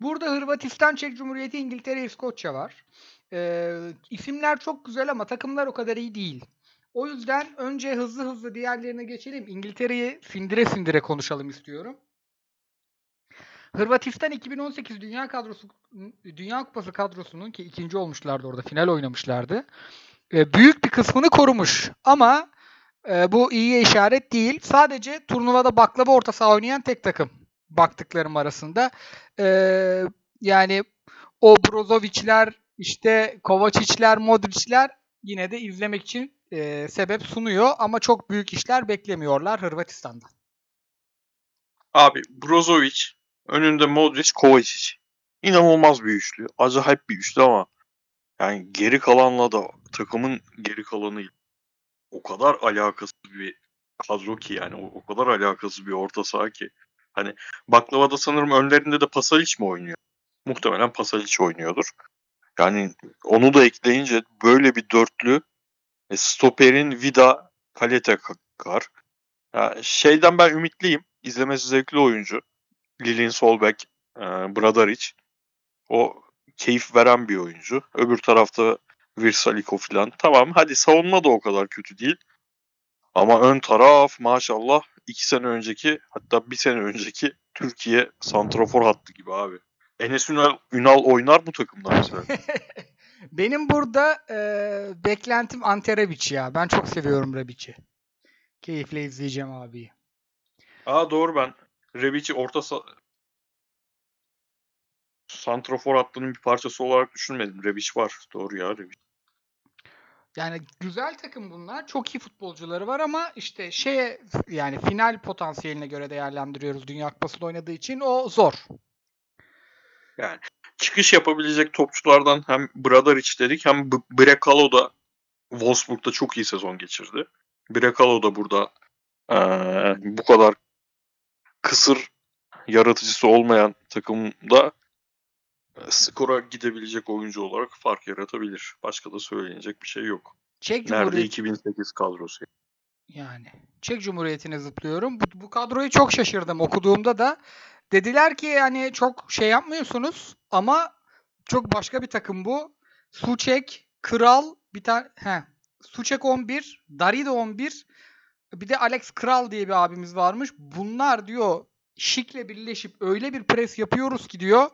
Burada Hırvatistan, Çek Cumhuriyeti, İngiltere, İskoçya var. Ee, isimler çok güzel ama takımlar o kadar iyi değil. O yüzden önce hızlı hızlı diğerlerine geçelim. İngiltere'yi sindire sindire konuşalım istiyorum. Hırvatistan 2018 Dünya kadrosu Dünya Kupası kadrosunun ki ikinci olmuşlardı orada final oynamışlardı. E, büyük bir kısmını korumuş ama e, bu iyiye işaret değil. Sadece turnuvada baklava orta saha oynayan tek takım baktıklarım arasında. Ee, yani o Brozovic'ler, işte Kovacic'ler, Modric'ler yine de izlemek için e, sebep sunuyor ama çok büyük işler beklemiyorlar Hırvatistan'dan. Abi Brozovic, önünde Modric, Kovacic. İnanılmaz bir üçlü. Acayip bir üçlü ama yani geri kalanla da takımın geri kalanı o kadar alakasız bir kadro ki yani o, o kadar alakasız bir orta saha ki. Hani baklavada sanırım önlerinde de Pasalic mi oynuyor? Muhtemelen Pasalic oynuyordur. Yani onu da ekleyince böyle bir dörtlü e, stoperin Vida Kalete Kar. Ya şeyden ben ümitliyim. İzlemesi zevkli oyuncu. Lilin Solbeck, e, Bradaric. O keyif veren bir oyuncu. Öbür tarafta Virsaliko falan. Tamam hadi savunma da o kadar kötü değil. Ama ön taraf maşallah iki sene önceki hatta bir sene önceki Türkiye santrafor hattı gibi abi. Enes Ünal, Ünal oynar bu takımda mesela. Benim burada e, beklentim Ante Rebic ya. Ben çok seviyorum Rebic'i. Keyifle izleyeceğim abi. Aa doğru ben Rebic'i orta sa- santrafor hattının bir parçası olarak düşünmedim. Rebic var. Doğru ya Rebic. Yani güzel takım bunlar. Çok iyi futbolcuları var ama işte şeye yani final potansiyeline göre değerlendiriyoruz Dünya Kupası'nda oynadığı için o zor. çıkış yapabilecek topçulardan hem Bradaric dedik hem Brekalo da Wolfsburg'da çok iyi sezon geçirdi. Brekalo da burada eee, bu kadar kısır yaratıcısı olmayan takımda skora gidebilecek oyuncu olarak fark yaratabilir. Başka da söylenecek bir şey yok. Çek Nerede Cumhuriyeti 2008 kadrosu? yani Çek Cumhuriyeti'ne zıplıyorum. Bu, bu kadroyu çok şaşırdım okuduğumda da. Dediler ki yani çok şey yapmıyorsunuz ama çok başka bir takım bu. Suçek, Kral, bir tane he. Suçek 11, Darido 11, bir de Alex Kral diye bir abimiz varmış. Bunlar diyor Şik'le birleşip öyle bir pres yapıyoruz ki diyor.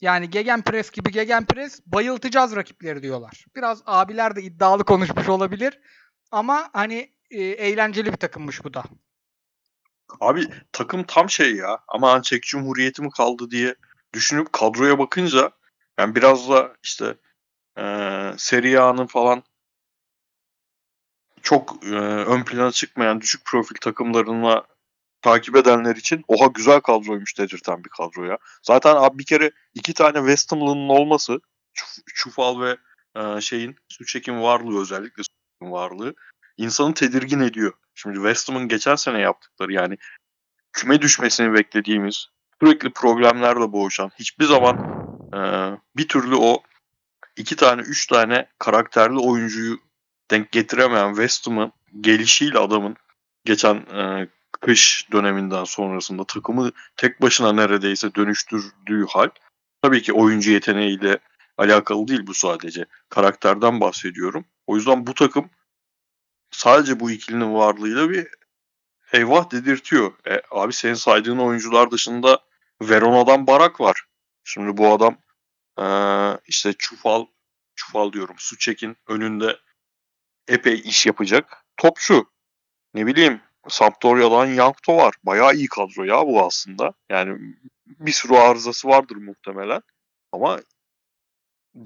Yani gegen pres gibi gegen pres bayıltacağız rakipleri diyorlar. Biraz abiler de iddialı konuşmuş olabilir. Ama hani e, eğlenceli bir takımmış bu da. Abi takım tam şey ya. Ama Çek Cumhuriyeti mi kaldı diye düşünüp kadroya bakınca yani biraz da işte eee Serie A'nın falan çok eee, ön plana çıkmayan düşük profil takımlarına takip edenler için oha güzel kadroymuş dedirten bir kadroya. Zaten abi bir kere iki tane West Ham'lının olması Çuf- Çufal ve eee, şeyin Suçek'in varlığı özellikle Suçek'in varlığı insanı tedirgin ediyor. Şimdi West Ham'ın geçen sene yaptıkları yani küme düşmesini beklediğimiz sürekli problemlerle boğuşan hiçbir zaman eee, bir türlü o iki tane üç tane karakterli oyuncuyu denk getiremeyen West Ham'ın gelişiyle adamın geçen eee, kış döneminden sonrasında takımı tek başına neredeyse dönüştürdüğü hal tabii ki oyuncu yeteneğiyle alakalı değil bu sadece. Karakterden bahsediyorum. O yüzden bu takım sadece bu ikilinin varlığıyla bir eyvah dedirtiyor. E, abi senin saydığın oyuncular dışında Verona'dan Barak var. Şimdi bu adam eee, işte Çufal, Çufal diyorum Suçek'in önünde epey iş yapacak. Topçu. Ne bileyim Sampdoria'dan Yankto var. Bayağı iyi kadro ya bu aslında. Yani bir sürü arızası vardır muhtemelen. Ama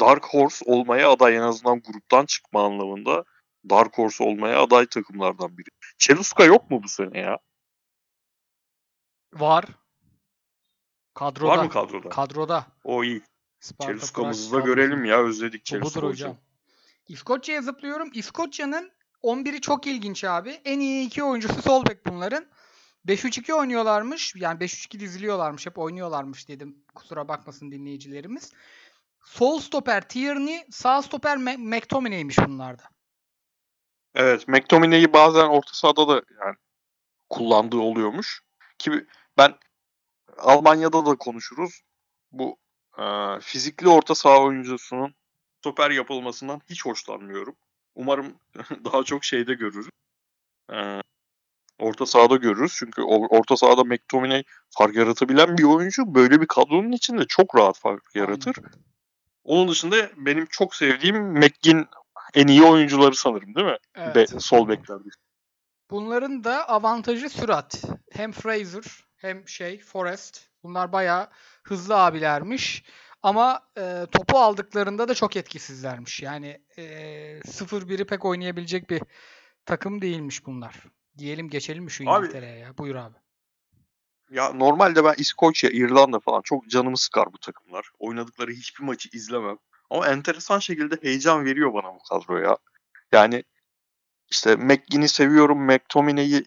Dark Horse olmaya aday en azından gruptan çıkma anlamında Dark Horse olmaya aday takımlardan biri. Çeluska yok mu bu sene ya? Var. Kadroda. Var mı kadroda? Kadroda. o iyi. Çeluska'mızı da görelim ya. Özledik Çeluska hocam. hocam. İskoçya'ya zıplıyorum. İskoçya'nın 11'i çok ilginç abi. En iyi iki oyuncusu sol bek bunların. 5-3-2 oynuyorlarmış. Yani 5-3-2 diziliyorlarmış. Hep oynuyorlarmış dedim. Kusura bakmasın dinleyicilerimiz. Sol stoper Tierney, sağ stoper McTominay'miş bunlarda. Evet, McTominay'i bazen orta sahada da yani kullandığı oluyormuş. Ki ben Almanya'da da konuşuruz. Bu e, fizikli orta saha oyuncusunun stoper yapılmasından hiç hoşlanmıyorum. Umarım daha çok şeyde görürüz. E, orta sahada görürüz. Çünkü orta sahada McTominay fark yaratabilen bir oyuncu. Böyle bir kadronun içinde çok rahat fark yaratır. Onun dışında benim çok sevdiğim McGinn en iyi oyuncuları sanırım değil mi? Evet. Be- sol beklerde. Bunların da avantajı sürat. Hem Fraser hem şey Forrest. Bunlar bayağı hızlı abilermiş. Ama e, topu aldıklarında da çok etkisizlermiş. Yani e, 0-1'i pek oynayabilecek bir takım değilmiş bunlar. Diyelim geçelim mi şu İngiltere'ye ya? Buyur abi. Ya normalde ben İskoçya, İrlanda falan çok canımı sıkar bu takımlar. Oynadıkları hiçbir maçı izlemem. Ama enteresan şekilde heyecan veriyor bana bu kadro ya. Yani işte McGinn'i seviyorum. McTominay'i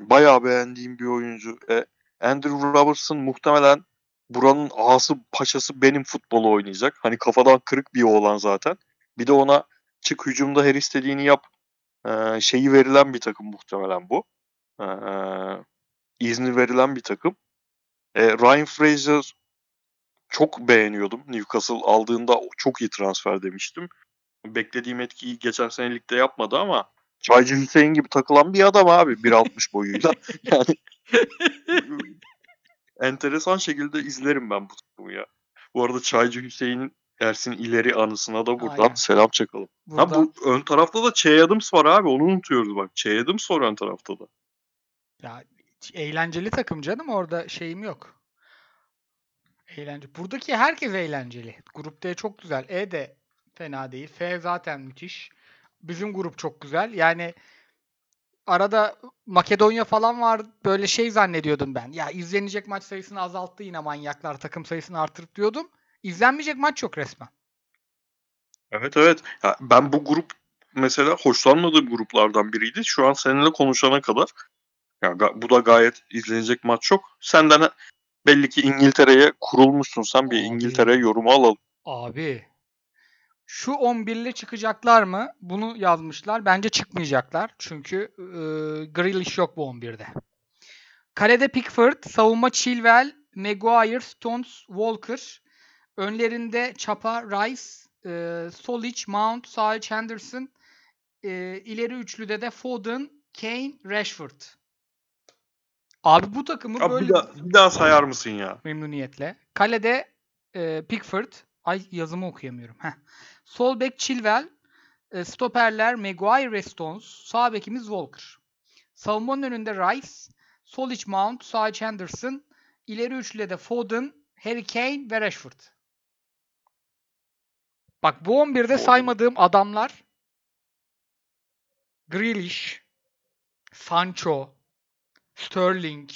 bayağı beğendiğim bir oyuncu. E, Andrew Robertson muhtemelen buranın ağası paşası benim futbolu oynayacak. Hani kafadan kırık bir oğlan zaten. Bir de ona çık hücumda her istediğini yap e, şeyi verilen bir takım muhtemelen bu. E, izni verilen bir takım. E, Ryan Fraser çok beğeniyordum. Newcastle aldığında çok iyi transfer demiştim. Beklediğim etkiyi geçen sene ligde yapmadı ama Çaycı Hüseyin gibi takılan bir adam abi 1.60 boyuyla. yani enteresan şekilde izlerim ben bu takımı ya. Bu arada Çaycı Hüseyin Ersin ileri anısına da buradan Aynen. selam çakalım. Ha Buradan, bu ön tarafta da Che Adams var abi onu unutuyoruz bak. Che Adams var ön tarafta da. ya, eğlenceli takım canım orada şeyim yok. Eğlence. Buradaki herkes eğlenceli. Grup D çok güzel. E de fena değil. F zaten müthiş. Bizim grup çok güzel. Yani arada Makedonya falan var. Böyle şey zannediyordum ben. Ya izlenecek maç sayısını azalttı yine manyaklar. Takım sayısını artırıp diyordum. İzlenmeyecek maç yok resmen. Evet evet. Ya ben bu grup mesela hoşlanmadığım gruplardan biriydi. Şu an seninle konuşana kadar. Ya bu da gayet izlenecek maç çok. Senden belli ki İngiltere'ye kurulmuşsun. Sen bir Abi. İngiltere yorumu alalım. Abi şu 11'le çıkacaklar mı? Bunu yazmışlar. Bence çıkmayacaklar. Çünkü e, Grealish yok bu 11'de. Kalede Pickford, savunma Chilwell, Maguire, Stones, Walker. Önlerinde Chapa, Rice, e, Solic, Mount, Salic, Henderson. E, ileri üçlüde de Foden, Kane, Rashford. Abi bu takımı Abi böyle bir, daha, bir daha sayar mısın ya? memnuniyetle. Kalede e, Pickford. Ay yazımı okuyamıyorum. Heh. Sol bek Chilwell. E, stoperler Maguire ve Stones. Sağ bekimiz Walker. Savunmanın önünde Rice. Sol iç Mount. Sağ iç Henderson. İleri üçlüde de Foden, Harry Kane ve Rashford. Bak bu 11'de Foden. saymadığım adamlar Grealish, Sancho, Sterling,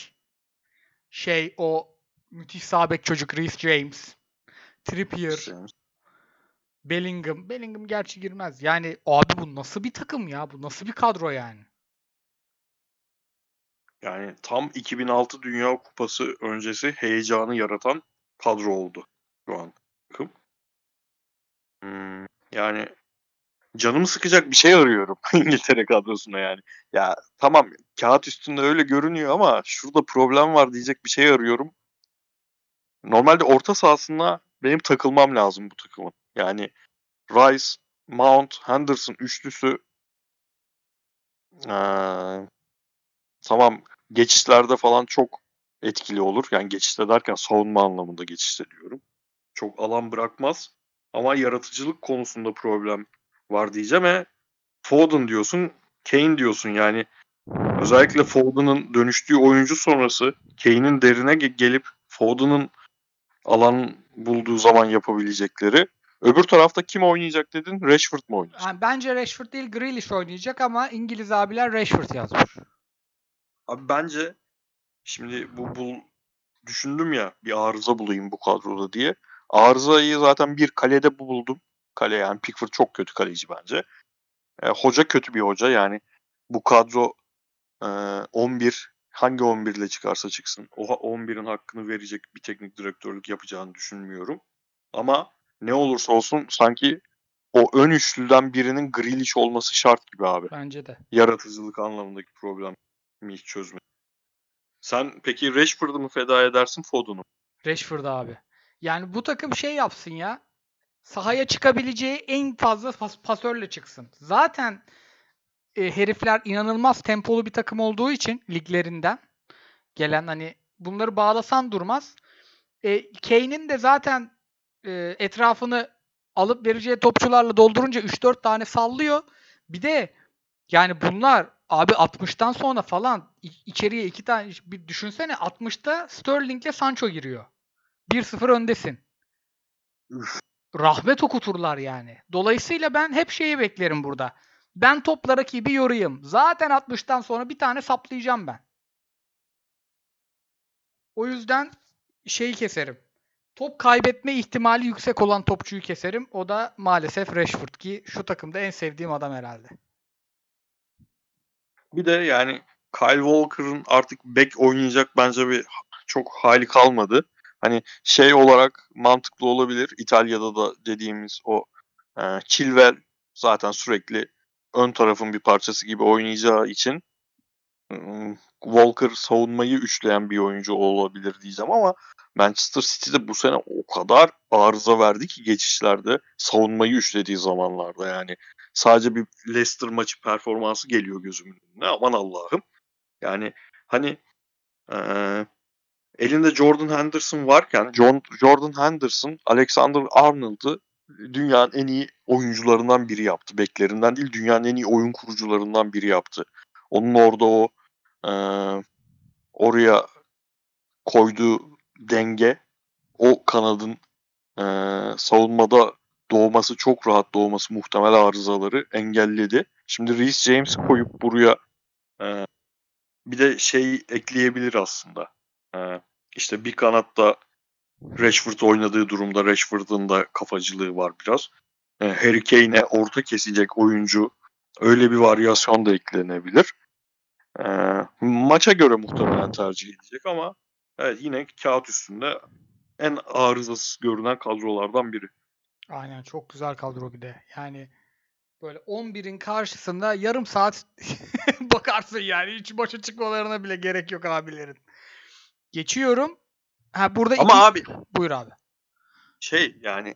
şey o müthiş sağ bek çocuk Reece James, Trippier, Bellingham. Bellingham gerçi girmez. Yani abi bu nasıl bir takım ya? Bu nasıl bir kadro yani? Yani tam 2006 Dünya Kupası öncesi heyecanı yaratan kadro oldu şu an. takım. Hmm, yani canımı sıkacak bir şey arıyorum İngiltere kadrosuna yani. Ya tamam kağıt üstünde öyle görünüyor ama şurada problem var diyecek bir şey arıyorum. Normalde orta sahasına benim takılmam lazım bu takımın. Yani Rice, Mount, Henderson üçlüsü eee, tamam geçişlerde falan çok etkili olur. Yani geçişte derken savunma anlamında geçişte diyorum. Çok alan bırakmaz. Ama yaratıcılık konusunda problem var diyeceğim. E, Foden diyorsun, Kane diyorsun. Yani özellikle Foden'ın dönüştüğü oyuncu sonrası Kane'in derine ge- gelip Foden'ın alan bulduğu zaman yapabilecekleri. Öbür tarafta kim oynayacak dedin? Rashford mu oynayacak? Yani bence Rashford değil Grealish oynayacak ama İngiliz abiler Rashford yazmış. Abi bence şimdi bu bul düşündüm ya bir arıza bulayım bu kadroda diye. Arızayı zaten bir kalede buldum. Kale yani Pickford çok kötü kaleci bence. E, hoca kötü bir hoca yani bu kadro e, 11 hangi 11 ile çıkarsa çıksın o ha- 11'in hakkını verecek bir teknik direktörlük yapacağını düşünmüyorum. Ama ne olursa olsun sanki o ön üçlüden birinin Grealish olması şart gibi abi Bence de. yaratıcılık anlamındaki problemi hiç çözme. Sen peki Rashford'u mu feda edersin Foden'u? mu? Rashford abi. Yani bu takım şey yapsın ya. Sahaya çıkabileceği en fazla pas- pasörle çıksın. Zaten e, herifler inanılmaz tempolu bir takım olduğu için liglerinden gelen hani bunları bağlasan durmaz. E, Kane'in de zaten e, etrafını alıp vereceği topçularla doldurunca 3-4 tane sallıyor. Bir de yani bunlar abi 60'tan sonra falan içeriye iki tane bir düşünsene 60'ta Sterling'le Sancho giriyor. 1-0 öndesin. Üf. Rahmet okuturlar yani. Dolayısıyla ben hep şeyi beklerim burada. Ben topla rakibi yorayım. Zaten 60'tan sonra bir tane saplayacağım ben. O yüzden şeyi keserim. Top kaybetme ihtimali yüksek olan topçuyu keserim. O da maalesef Rashford ki şu takımda en sevdiğim adam herhalde. Bir de yani Kyle Walker'ın artık back oynayacak bence bir çok hali kalmadı. Hani şey olarak mantıklı olabilir. İtalya'da da dediğimiz o e, Chilwell zaten sürekli ön tarafın bir parçası gibi oynayacağı için Walker savunmayı üçleyen bir oyuncu olabilir diyeceğim ama Manchester City'de bu sene o kadar arıza verdi ki geçişlerde savunmayı üçlediği zamanlarda yani sadece bir Leicester maçı performansı geliyor gözümün önüne. Aman Allah'ım. Yani hani eee, elinde Jordan Henderson varken John, Jordan Henderson Alexander Arnold'ı dünyanın en iyi oyuncularından biri yaptı. Beklerinden değil dünyanın en iyi oyun kurucularından biri yaptı. Onun orada o eee, oraya koyduğu denge o kanadın eee, savunmada doğması çok rahat doğması muhtemel arızaları engelledi. Şimdi Reece James'i koyup buraya e, bir de şey ekleyebilir aslında. E, işte bir kanatta Rashford oynadığı durumda Rashford'un da kafacılığı var biraz. E, Harry Kane'e orta kesecek oyuncu öyle bir varyasyon da eklenebilir. E, maça göre muhtemelen tercih edecek ama evet yine kağıt üstünde en arızasız görünen kadrolardan biri. Aynen çok güzel kadro bir de. Yani böyle 11'in karşısında yarım saat bakarsın yani. Hiç maça çıkmalarına bile gerek yok abilerin. Geçiyorum. Ha burada Ama iki... abi Buyur abi. şey yani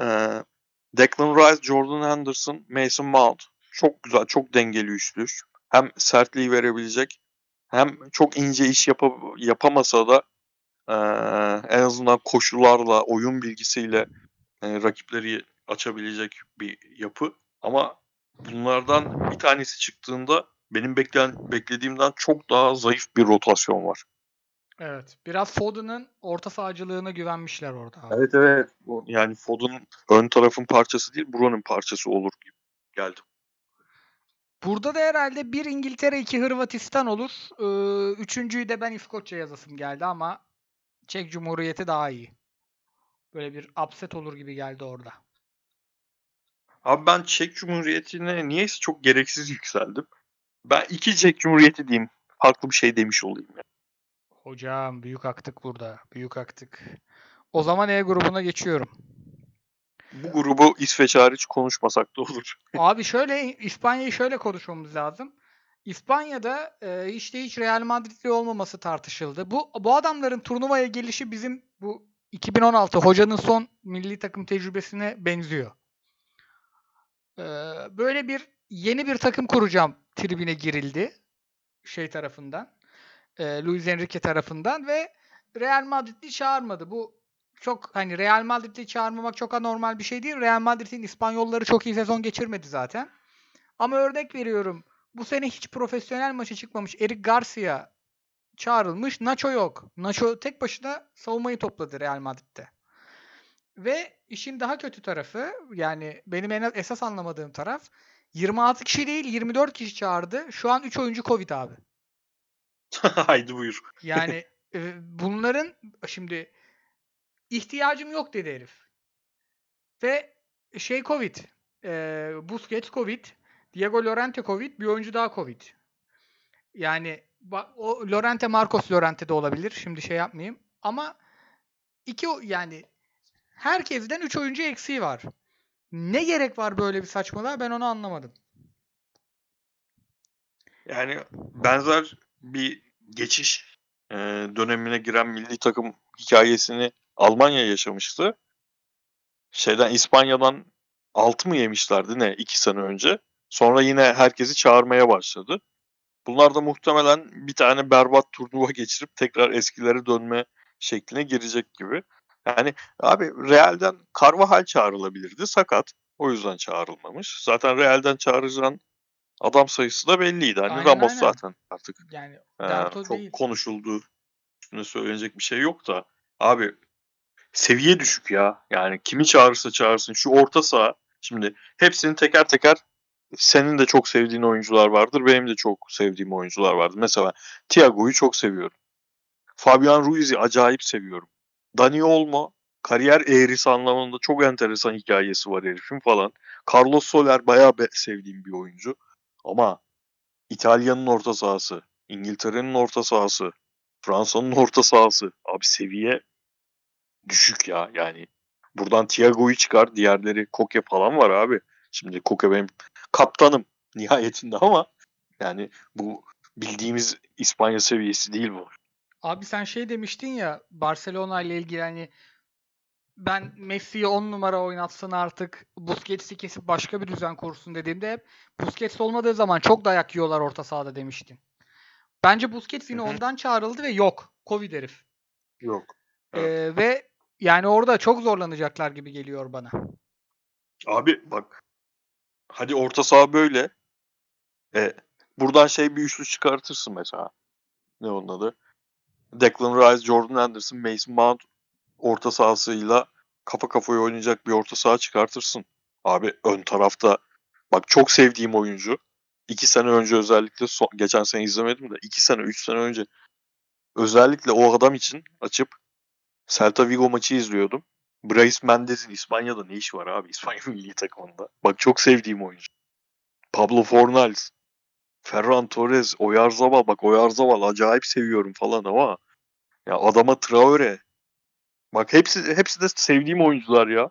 eee Declan Rice, Jordan Henderson, Mason Mount çok güzel, çok dengeli üçlü. Hem sertliği verebilecek hem çok ince iş yapa- yapamasa da eee, en azından koşularla, oyun bilgisiyle e, rakipleri açabilecek bir yapı. Ama bunlardan bir tanesi çıktığında benim beklen beklediğimden çok daha zayıf bir rotasyon var. Evet. Biraz Foden'ın orta sahacılığına güvenmişler orada. abi. Evet evet. Yani Foden ön tarafın parçası değil, buranın parçası olur gibi geldi. Burada da herhalde bir İngiltere, iki Hırvatistan olur. Ee, üçüncüyü de ben İskoçya yazasım geldi ama Çek Cumhuriyeti daha iyi. Böyle bir upset olur gibi geldi orada. Abi ben Çek Cumhuriyeti'ne niyeyse çok gereksiz yükseldim. Ben iki Çek Cumhuriyeti diyeyim. Farklı bir şey demiş olayım. ya. Hocam büyük aktık burada. Büyük aktık. O zaman E grubuna geçiyorum. Bu grubu İsveç hariç konuşmasak da olur. Abi şöyle İspanya'yı şöyle konuşmamız lazım. İspanya'da e, işte hiç Real Madrid'li olmaması tartışıldı. Bu bu adamların turnuvaya gelişi bizim bu 2016 hocanın son milli takım tecrübesine benziyor. Ee, böyle bir yeni bir takım kuracağım tribine girildi şey tarafından. E, Luis Enrique tarafından ve Real Madrid'i çağırmadı. Bu çok hani Real Madrid'i çağırmamak çok anormal bir şey değil. Real Madrid'in İspanyolları çok iyi sezon geçirmedi zaten. Ama örnek veriyorum. Bu sene hiç profesyonel maça çıkmamış Eric Garcia çağrılmış. Nacho yok. Nacho tek başına savunmayı topladı Real Madrid'de. Ve işin daha kötü tarafı yani benim en esas anlamadığım taraf 26 kişi değil 24 kişi çağırdı. Şu an 3 oyuncu Covid abi. Haydi buyur. Yani e, bunların şimdi ihtiyacım yok dedi herif. Ve şey Covid. E, Busquets Covid. Diego Llorente Covid. Bir oyuncu daha Covid. Yani o Llorente Marcos Llorente de olabilir. Şimdi şey yapmayayım. Ama iki yani herkesten 3 oyuncu eksiği var. Ne gerek var böyle bir saçmalığa ben onu anlamadım. Yani benzer bir geçiş e, dönemine giren milli takım hikayesini Almanya yaşamıştı. Şeyden İspanya'dan 6 mı yemişlerdi ne 2 sene önce. Sonra yine herkesi çağırmaya başladı. Bunlar da muhtemelen bir tane berbat turnuva geçirip tekrar eskilere dönme şekline girecek gibi. Yani abi Real'den Carvajal çağrılabilirdi sakat. O yüzden çağrılmamış. Zaten Real'den çağıracağın Adam sayısı da belliydi. Hani Aynen, Ramos aynen. zaten artık Yani o çok değil. konuşuldu. Üstüne söylenecek bir şey yok da. Abi seviye düşük ya. Yani kimi çağırırsa çağırsın. Şu orta saha. Şimdi hepsini teker teker senin de çok sevdiğin oyuncular vardır. Benim de çok sevdiğim oyuncular vardır. Mesela Thiago'yu çok seviyorum. Fabian Ruiz'i acayip seviyorum. Dani Olmo kariyer eğrisi anlamında çok enteresan hikayesi var herifin falan. Carlos Soler bayağı be- sevdiğim bir oyuncu. Ama İtalya'nın orta sahası, İngiltere'nin orta sahası, Fransa'nın orta sahası. Abi seviye düşük ya. Yani buradan Thiago'yu çıkar. Diğerleri Koke falan var abi. Şimdi Koke benim kaptanım nihayetinde ama yani bu bildiğimiz İspanya seviyesi değil bu. Abi sen şey demiştin ya Barcelona ile ilgili hani ben Messi'yi 10 numara oynatsın artık Busquets'i kesip başka bir düzen kursun dediğimde hep Busquets olmadığı zaman çok dayak yiyorlar orta sahada demiştin. Bence Busquets yine ondan çağrıldı ve yok. Covid herif. Yok. Ee, ve yani orada çok zorlanacaklar gibi geliyor bana. Abi bak hadi orta saha böyle. E, buradan şey bir üçlü çıkartırsın mesela. Ne onun adı? Declan Rice, Jordan Anderson, Mason Mount orta sahasıyla kafa kafaya oynayacak bir orta saha çıkartırsın. Abi ön tarafta bak çok sevdiğim oyuncu. iki sene önce özellikle son, geçen sene izlemedim de iki sene üç sene önce özellikle o adam için açıp Celta Vigo maçı izliyordum. Brais Mendes'in İspanya'da ne işi var abi İspanya milli takımında. Bak çok sevdiğim oyuncu. Pablo Fornals, Ferran Torres, Oyarzabal. Bak Oyarzabal acayip seviyorum falan ama ya adama Traore. Bak hepsi hepsi de sevdiğim oyuncular ya.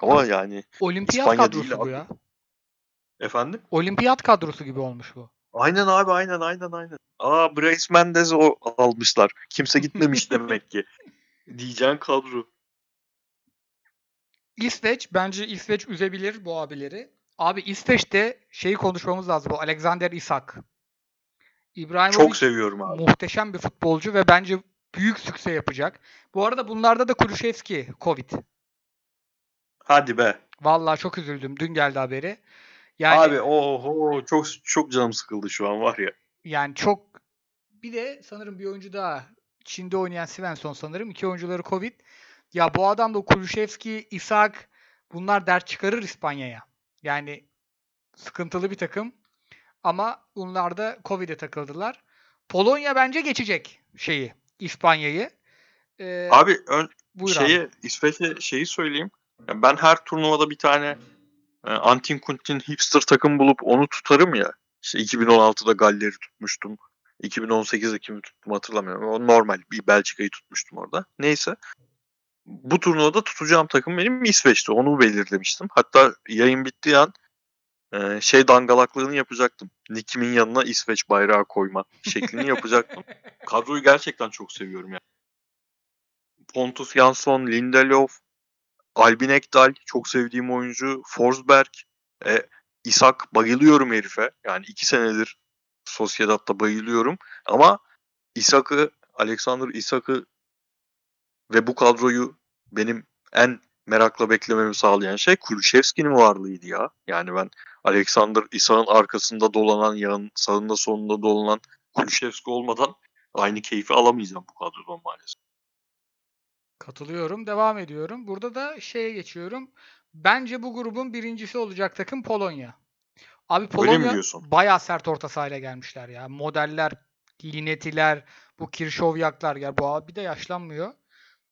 Ama yani Olimpiyat İspanya kadrosu değil bu abi. ya. efendim? Olimpiyat kadrosu gibi olmuş bu. Aynen abi aynen aynen aynen. Aa Brais Mendes'i o almışlar. Kimse gitmemiş demek ki. Diyeceğin kadro. İsveç bence İsveç üzebilir bu abileri. Abi İsveç'te şeyi konuşmamız lazım. Bu Alexander Isak. İbrahimovic Çok seviyorum abi. muhteşem bir futbolcu ve bence büyük sükse yapacak. Bu arada bunlarda da Kulüşevski Covid. Hadi be. Vallahi çok üzüldüm. Dün geldi haberi. Yani Abi oho çok çok canım sıkıldı şu an var ya. yani çok bir de sanırım bir oyuncu daha Çin'de oynayan Svensson sanırım. iki oyuncuları Covid. Ya bu adam da Kulüşevski, Isak bunlar dert çıkarır İspanya'ya. Yani sıkıntılı bir takım. Ama bunlar da Covid'e takıldılar. Polonya bence geçecek şeyi, İspanya'yı. Ee, Abi ön, buyur abi. şeye İsveç'e şeyi söyleyeyim. Ya ben her turnuvada bir tane e, Antin Kuntin hipster takım bulup onu tutarım ya. İşte 2016'da Galler'i tutmuştum. 2018'de kimi tuttum hatırlamıyorum. O normal bir Belçika'yı tutmuştum orada. Neyse. Bu turnuvada tutacağım takım benim İsveç'ti. Onu belirlemiştim. Hatta yayın bittiği an e, şey dangalaklığını yapacaktım. Nick'imin yanına İsveç bayrağı koyma şeklini yapacaktım. Kadroyu gerçekten çok seviyorum ya. Pontus Jansson, Lindelof, Albin Ekdal çok sevdiğim oyuncu. Forsberg, e, Isak bayılıyorum herife. Yani iki senedir Sociedad'da bayılıyorum. Ama Isak'ı, Alexander Isak'ı ve bu kadroyu benim en merakla beklememi sağlayan şey Kulüşevski'nin varlığıydı ya. Yani ben Alexander Isak'ın arkasında dolanan, yan sağında sonunda dolanan Kulüşevski olmadan aynı keyfi alamayacağım bu kadrodan maalesef. Katılıyorum. Devam ediyorum. Burada da şeye geçiyorum. Bence bu grubun birincisi olacak takım Polonya. Abi Polonya bayağı sert orta sahayla gelmişler ya. Modeller, Linetiler, bu Kirşovyaklar ya bu abi de yaşlanmıyor.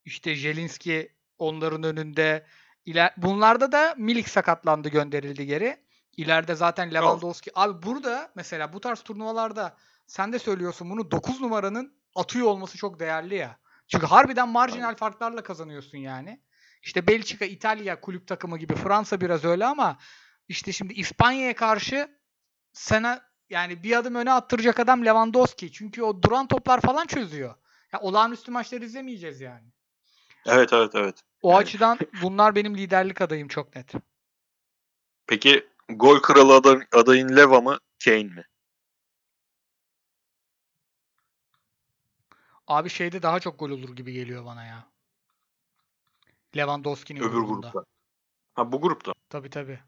İşte Jelinski onların önünde. İler bunlarda da Milik sakatlandı gönderildi geri. İleride zaten Lewandowski. Abi burada mesela bu tarz turnuvalarda sen de söylüyorsun bunu 9 numaranın atıyor olması çok değerli ya. Çünkü harbiden marjinal farklarla kazanıyorsun yani. İşte Belçika, İtalya kulüp takımı gibi Fransa biraz öyle ama işte şimdi İspanya'ya karşı sana yani bir adım öne attıracak adam Lewandowski. Çünkü o duran toplar falan çözüyor. Ya olağanüstü maçları izlemeyeceğiz yani. Evet evet evet. O Yani- açıdan bunlar benim liderlik adayım çok net. Peki gol kralı aday- adayın Leva mı Kane mi? Abi şeyde daha çok gol olur gibi geliyor bana ya. Lewandowski'nin Öbür grubunda. grupta. Ha bu grupta. Tabii tabii.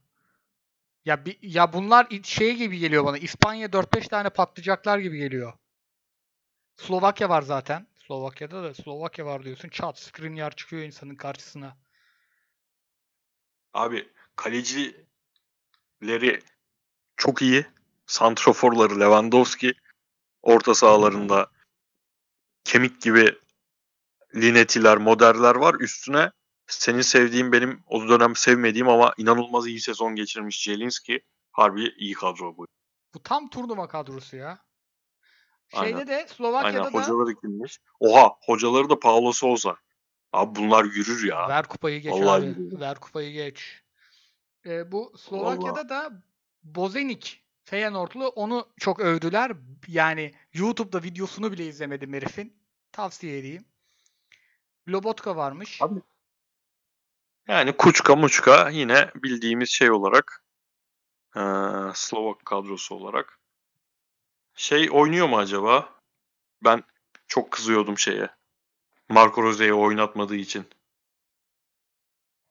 Ya bir, ya bunlar şey gibi geliyor bana. İspanya 4-5 tane patlayacaklar gibi geliyor. Slovakya var zaten. Slovakya'da da Slovakya var diyorsun. Çat Skriniar çıkıyor insanın karşısına. Abi kalecileri çok iyi. Santroforları Lewandowski. Orta sahalarında kemik gibi Linetiler, Moderler var. Üstüne senin sevdiğin benim o dönem sevmediğim ama inanılmaz iyi sezon geçirmiş Jelinski. Harbi iyi kadro bu. Bu tam turnuva kadrosu ya. Şeyde Aynen. de Aynen Slovakya'da da hocaları kimmiş? Oha hocaları da Paulo Souza. Abi bunlar yürür ya. ver kupayı geç Vallahi abi. yürüyor. Ver kupayı geç. Ee, bu Slovakya'da da Bozenik Feyenoordlu onu çok övdüler. Yani YouTube'da videosunu bile izlemedim herifin. Tavsiye edeyim. Lobotka varmış. Abi Yani Kuçka Muçka yine bildiğimiz şey olarak eee, Slovak kadrosu olarak. Şey oynuyor mu acaba? Ben çok kızıyordum şeye. Marco Rose'yi oynatmadığı için.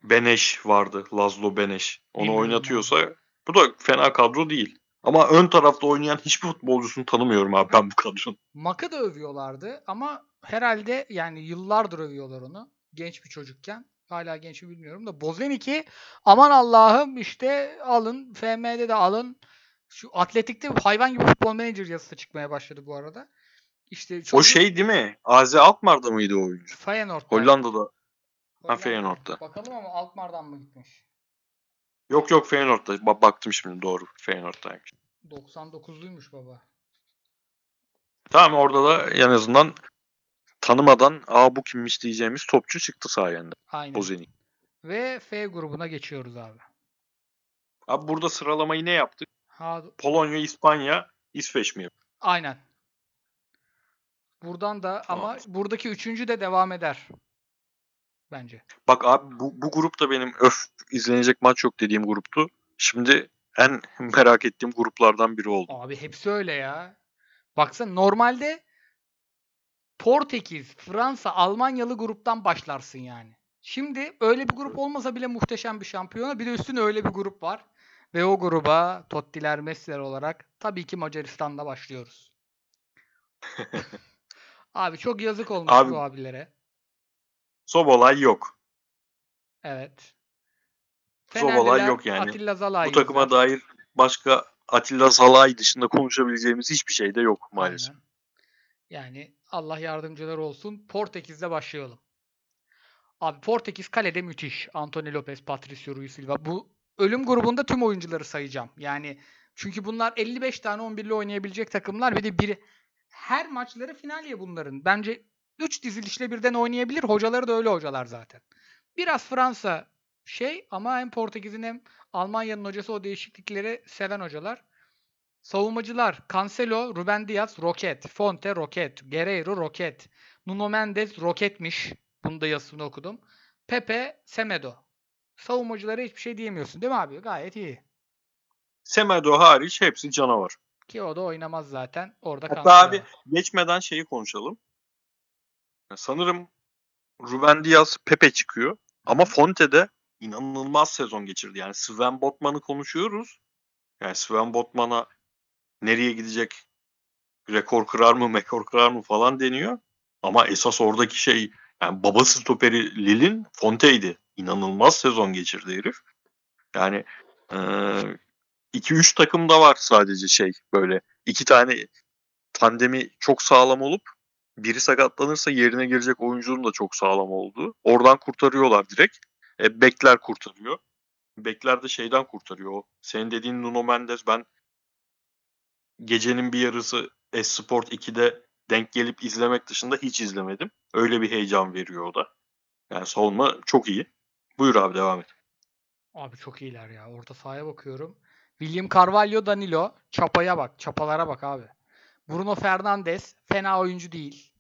Beneş vardı. Lazlo Beneş. Onu Bilmiyorum oynatıyorsa bu da fena kadro değil. Ama ön tarafta oynayan hiçbir futbolcusunu tanımıyorum abi ben bu kadronun. Mak'ı da övüyorlardı ama herhalde yani yıllardır övüyorlar onu. Genç bir çocukken. Hala genç mi bilmiyorum da Bozenik'i aman Allah'ım işte alın. FM'de de alın. Şu atletikte hayvan gibi futbol manager yazısı çıkmaya başladı bu arada. İşte O çocuk- şey değil mi? AZ Alkmaar'da mıydı o oyuncu? Feyenoord'da. Hollanda'da. Hollanda. Feyenoord'da. Bakalım ama Alkmaar'dan mı gitmiş? Yok yok Feyenoord'da. Ba- baktım şimdi doğru. Feyenoord'daymış. 99'luymuş baba. Tamam orada da en azından tanımadan aa bu kimmiş diyeceğimiz topçu çıktı sayende. Aynen. Bozenik. Ve F grubuna geçiyoruz abi. Abi burada sıralamayı ne yaptık? Ha, Polonya, İspanya, İsveç mi yaptık? aynen. Buradan da ama Tamam. buradaki üçüncü de devam eder. Bence. Bak abi bu, bu grupta benim öf izlenecek maç yok dediğim gruptu. Şimdi en merak ettiğim gruplardan biri oldu. Abi hepsi öyle ya. Baksana normalde Portekiz, Fransa, Almanyalı gruptan başlarsın yani. Şimdi öyle bir grup olmasa bile muhteşem bir şampiyona. Bir de üstüne öyle bir grup var. Ve o gruba Tottiler, Messi'ler olarak tabii ki Macaristan'da başlıyoruz. Abi çok yazık olmuş Abi- bu abilere. Sobolay yok. Evet. Fenerliler yok yani. Atilla Zalai Bu takıma yüzler. dair başka Atilla Salay dışında konuşabileceğimiz hiçbir şey de yok maalesef. Aynen. Yani Allah yardımcılar olsun. Portekiz'de başlayalım. Abi Portekiz kalede müthiş. Anthony Lopez, Patricio Rui Silva. Bu ölüm grubunda tüm oyuncuları sayacağım. Yani çünkü bunlar 55 tane 11'li oynayabilecek takımlar. Bir de bir her maçları final ya bunların. Bence 3 dizilişle birden oynayabilir. Hocaları da öyle hocalar zaten. Biraz Fransa şey ama hem Portekiz'in hem Almanya'nın hocası o değişiklikleri seven hocalar. Savunmacılar Cancelo, Ruben Diaz, Roket, Fonte, Roket, Guerreiro, Roket, Nuno Mendes, Roketmiş. Bunu da yazısını okudum. Pepe, Semedo. Savunmacılara hiçbir şey diyemiyorsun değil mi abi? Gayet iyi. Semedo hariç hepsi canavar. Ki o da oynamaz zaten. Orada Hatta Cancelo abi geçmeden şeyi konuşalım. Sanırım Ruben Diaz Pepe çıkıyor. Ama Fonte de inanılmaz sezon geçirdi. Yani Sven Botman'ı konuşuyoruz. Yani Sven Botman'a nereye gidecek rekor kırar mı, mekor kırar mı falan deniyor. Ama esas oradaki şey yani babası stoperi Lille'in Fonte'ydi. İnanılmaz sezon geçirdi herif. Yani 2-3 takım da var sadece şey böyle iki tane tandemi çok sağlam olup biri sakatlanırsa yerine girecek oyuncunun da çok sağlam olduğu. Oradan kurtarıyorlar direkt. E, bekler kurtarıyor. Bekler de şeyden kurtarıyor. Senin dediğin Nuno Mendes ben gecenin bir yarısı Esport 2'de denk gelip izlemek dışında hiç izlemedim. Öyle bir heyecan veriyor o da. Yani savunma çok iyi. Buyur abi devam et. Abi çok iyiler ya. Orta sahaya bakıyorum. William Carvalho, Danilo. Çapaya bak. Çapalara bak abi. Bruno Fernandes. Fena oyuncu değil.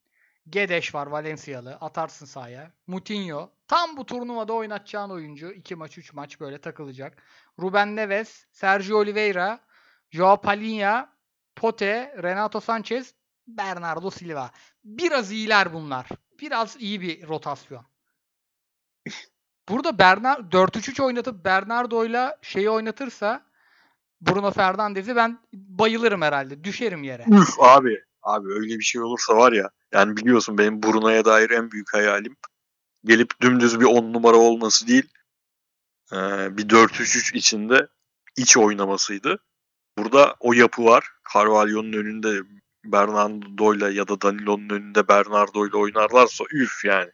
Gedeş var Valencialı. Atarsın sahaya. Mutinho. Tam bu turnuvada oynatacağın oyuncu. 2 maç 3 maç böyle takılacak. Ruben Neves. Sergio Oliveira. Joao Palinha. Pote. Renato Sanchez. Bernardo Silva. Biraz iyiler bunlar. Biraz iyi bir rotasyon. Burada Bernard 4-3-3 oynatıp Bernardo'yla şeyi oynatırsa Bruno Fernandes'i ben bayılırım herhalde. Düşerim yere. Üf abi. Abi öyle bir şey olursa var ya. Yani biliyorsun benim Bruno'ya dair en büyük hayalim. Gelip dümdüz bir 10 numara olması değil. ee, bir 4-3-3 içinde iç oynamasıydı. Burada o yapı var. Carvalho'nun önünde Bernardo'yla ya da Danilo'nun önünde Bernardo'yla oynarlarsa üf yani.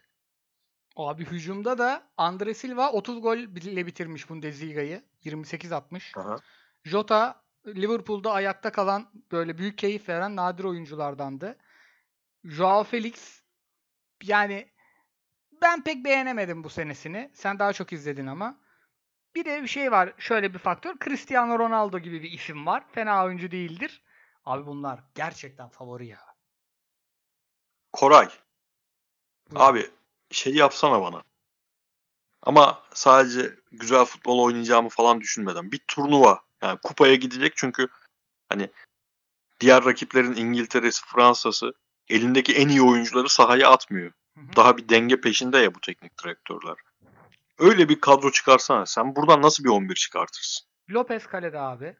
Abi hücumda da Andre Silva 30 gol ile bitirmiş Bundesliga'yı. 28-60. Aha. Jota Liverpool'da ayakta kalan böyle büyük keyif veren nadir oyunculardandı. Joao Felix yani ben pek beğenemedim bu senesini. Sen daha çok izledin ama. Bir de bir şey var. Şöyle bir faktör. Cristiano Ronaldo gibi bir isim var. Fena oyuncu değildir. Abi bunlar gerçekten favori ya. Koray. Buyur. Abi şey yapsana bana. Ama sadece güzel futbol oynayacağımı falan düşünmeden bir turnuva. Yani kupaya gidecek çünkü hani diğer rakiplerin İngiltere'si, Fransa'sı elindeki en iyi oyuncuları sahaya atmıyor. Daha bir denge peşinde ya bu teknik direktörler. Öyle bir kadro çıkarsana. Sen buradan nasıl bir 11 çıkartırsın? Lopez kalede abi.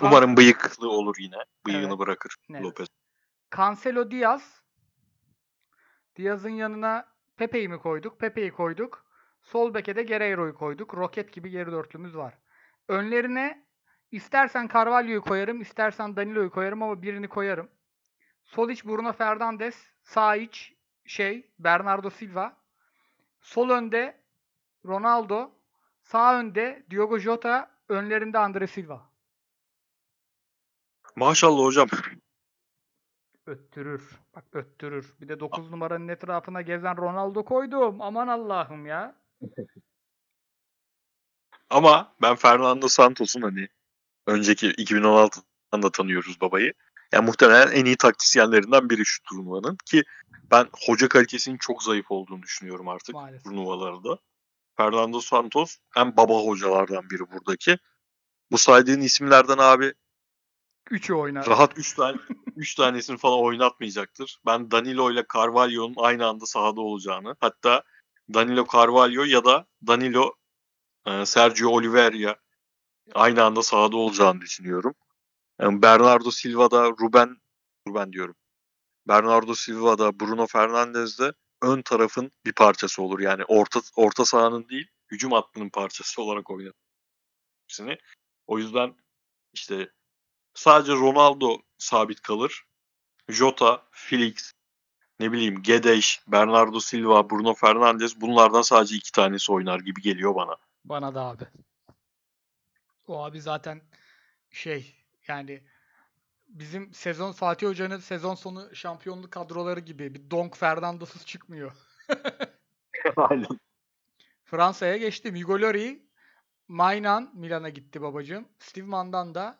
Umarım bıyıklı olur yine. Bıyığını Evet. bırakır Evet. Lopez. Cancelo Diaz. Diaz'ın yanına Pepe'yi mi koyduk? Pepe'yi koyduk. Sol beke de Guerreiro'yu koyduk. Roket gibi geri dörtlümüz var. Önlerine istersen Carvalho'yu koyarım, istersen Danilo'yu koyarım ama birini koyarım. Sol iç Bruno Fernandes, sağ iç şey Bernardo Silva. Sol önde Ronaldo, sağ önde Diogo Jota, önlerinde Andre Silva. Maşallah hocam. Öttürür. Bak öttürür. Bir de 9 numaranın etrafına gezen Ronaldo koydum. Aman Allah'ım ya. Ama ben Fernando Santos'un hani önceki 2016'dan da tanıyoruz babayı. Yani muhtemelen en iyi taktisyenlerinden biri şu turnuvanın ki ben hoca kalitesinin çok zayıf olduğunu düşünüyorum artık Maalesef. turnuvalarda. Fernando Santos en baba hocalardan biri buradaki. Bu saydığın isimlerden abi Üçü oynar. rahat 3 tane 3 tanesini falan oynatmayacaktır. Ben Danilo ile Carvalho'nun aynı anda sahada olacağını, hatta Danilo Carvalho ya da Danilo Sergio Oliveira aynı anda sahada olacağını düşünüyorum. Yani Bernardo Silva'da Ruben Ruben diyorum. Bernardo Silva'da Bruno Fernandes de ön tarafın bir parçası olur. Yani orta orta sahanın değil, hücum hattının parçası olarak oynar. hepsini. O yüzden işte sadece Ronaldo sabit kalır. Jota, Felix, ne bileyim Gedeş, Bernardo Silva, Bruno Fernandes bunlardan sadece iki tanesi oynar gibi geliyor bana. Bana da abi. O abi zaten şey yani bizim sezon Fatih Hoca'nın sezon sonu şampiyonluk kadroları gibi bir Donk Fernandos'uz çıkmıyor. Aynen. Fransa'ya geçti. Migolori, Maynan Milan'a gitti babacığım. Steve Mandan da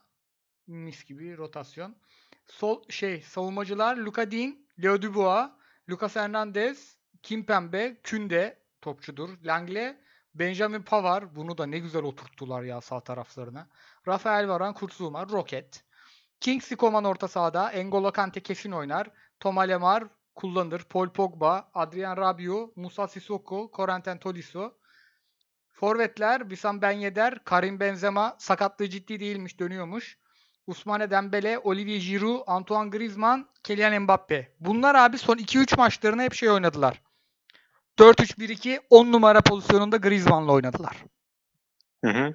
mis gibi rotasyon. Sol şey savunmacılar Luka Dean, Leo Dubois, Lucas Hernandez, Kimpembe, Künde topçudur. Langle, Benjamin Pavard bunu da ne güzel oturttular ya sağ taraflarına. Rafael Varane, Kurtzuma, Roket. Kingsley Coman orta sahada. N'Golo Kante kesin oynar. Thomas Lemar kullanır. Paul Pogba, Adrien Rabiot, Musa Sissoko, Corentin Tolisso. Forvetler Wissam Ben Yedder, Karim Benzema sakatlığı ciddi değilmiş, dönüyormuş. Ousmane Dembele, Olivier Giroud, Antoine Griezmann, Kylian Mbappe. Bunlar abi son 2-3 maçlarını hep şey oynadılar. 4-3-1-2 10 numara pozisyonunda Griezmann'la oynadılar. Hı hı.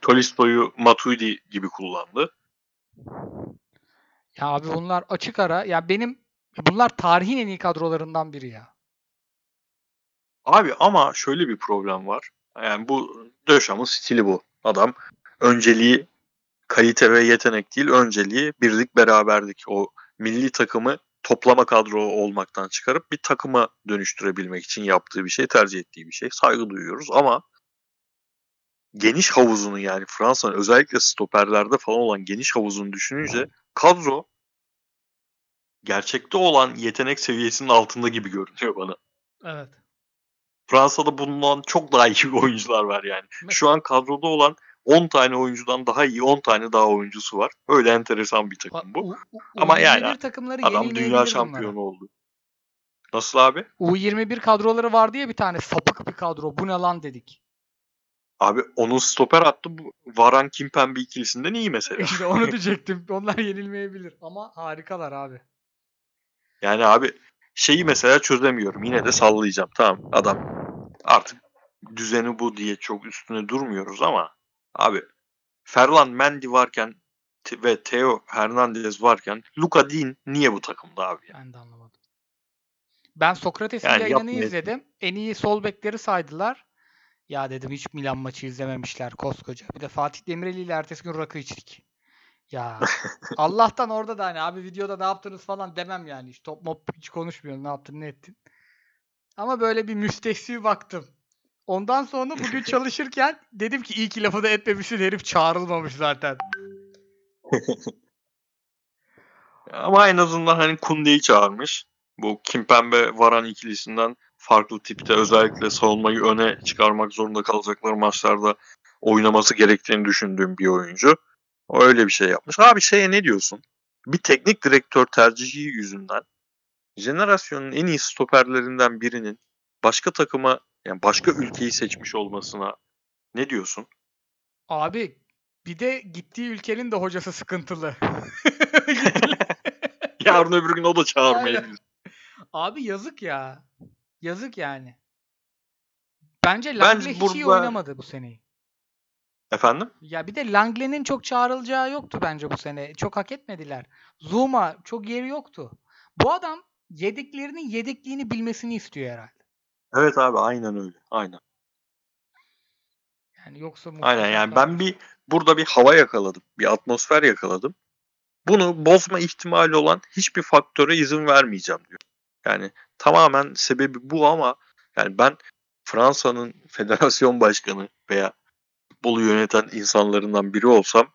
Tolisto'yu Matuidi gibi kullandı. Ya abi bunlar açık ara. Ya benim bunlar tarihin en iyi kadrolarından biri ya. Abi ama şöyle bir problem var. Yani bu Döşam'ın stili bu. Adam önceliği kalite ve yetenek değil, önceliği birlik beraberlik. O milli takımı toplama kadro olmaktan çıkarıp bir takıma dönüştürebilmek için yaptığı bir şey, tercih ettiği bir şey. Saygı duyuyoruz ama geniş havuzunu yani Fransa'nın özellikle stoperlerde falan olan geniş havuzunu düşününce kadro gerçekte olan yetenek seviyesinin altında gibi görünüyor bana. Evet. Fransa'da bundan çok daha iyi oyuncular var yani. Şu an kadroda olan 10 tane oyuncudan daha iyi 10 tane daha oyuncusu var. Öyle enteresan bir takım bu. U- U- Ama yani U21 takımları Adam dünya bunlara. şampiyonu oldu. Nasıl abi? U21 kadroları vardı ya bir tane sapık bir kadro. Bu ne lan dedik. Abi onun stoper attı. Varan Kimpembe ikilisinden iyi mesela. İşte onu diyecektim. Onlar yenilmeyebilir. Ama harikalar abi. Yani abi şeyi mesela çözemiyorum. Yine de sallayacağım. Tamam adam artık düzeni bu diye çok üstüne durmuyoruz ama abi Ferland Mendy varken ve Theo Hernandez varken Luka Dean niye bu takımda abi? ya? Ben de anlamadım. Ben Sokrates'in Yani yayınını yapmayın. izledim. En iyi sol bekleri saydılar. Ya dedim hiç Milan maçı izlememişler koskoca. Bir de Fatih Demireli ile ertesi gün rakı içtik. Ya Allah'tan orada da hani abi videoda ne yaptınız falan demem yani. Hiç top mop hiç konuşmuyorum. Ne yaptın ne ettin. Ama böyle bir müstehsi baktım. Ondan sonra bugün çalışırken dedim ki iyi ki lafı da etmemişsin herif çağrılmamış zaten. Ama en azından hani Kunde'yi çağırmış. Bu Kimpembe Varan ikilisinden farklı tipte özellikle savunmayı öne çıkarmak zorunda kalacakları maçlarda oynaması gerektiğini düşündüğüm bir oyuncu. Öyle bir şey yapmış. Abi şeye ne diyorsun? Bir teknik direktör tercihi yüzünden jenerasyonun en iyi stoperlerinden birinin başka takıma yani başka ülkeyi seçmiş olmasına ne diyorsun? Abi bir de gittiği ülkenin de hocası sıkıntılı. Yarın öbür gün o da çağırmayabilir. Abi yazık ya. Yazık yani. Bence Ben Langley hiç iyi oynamadı bu seneyi. Efendim? Ya bir de Langley'nin çok çağrılacağı yoktu bence bu sene. Çok hak etmediler. Zuma çok yeri yoktu. Bu adam yediklerinin yedikliğini bilmesini istiyor herhalde. Evet abi aynen öyle. Aynen. Yani yoksa Aynen yani ben bir burada bir hava yakaladım. Bir atmosfer yakaladım. Bunu bozma ihtimali olan hiçbir faktöre izin vermeyeceğim diyor. Yani tamamen sebebi bu ama yani ben Fransa'nın federasyon başkanı veya futbolu yöneten insanlarından biri olsam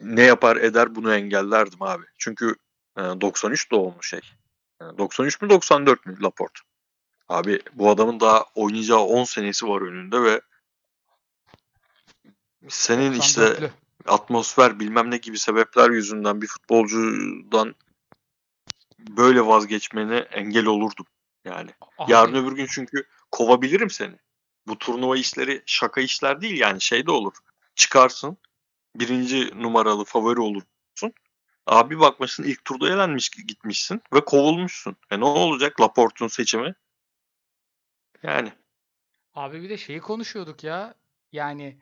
ne yapar eder bunu engellerdim abi. Çünkü e, 93 doğumlu şey. E, 93 mü 94 mü Laporte? Abi bu adamın daha oynayacağı 10 senesi var önünde ve senin işte 94'lü. atmosfer bilmem ne gibi sebepler yüzünden bir futbolcudan böyle vazgeçmene engel olurdum. Yani Abi, yarın öbür gün çünkü kovabilirim seni. Bu turnuva işleri şaka işler değil yani şey de olur. Çıkarsın birinci numaralı favori olursun. Abi bakmışsın ilk turda elenmiş gitmişsin ve kovulmuşsun. E ne olacak Laporte'un seçimi? Yani Abi bir de şeyi konuşuyorduk ya. Yani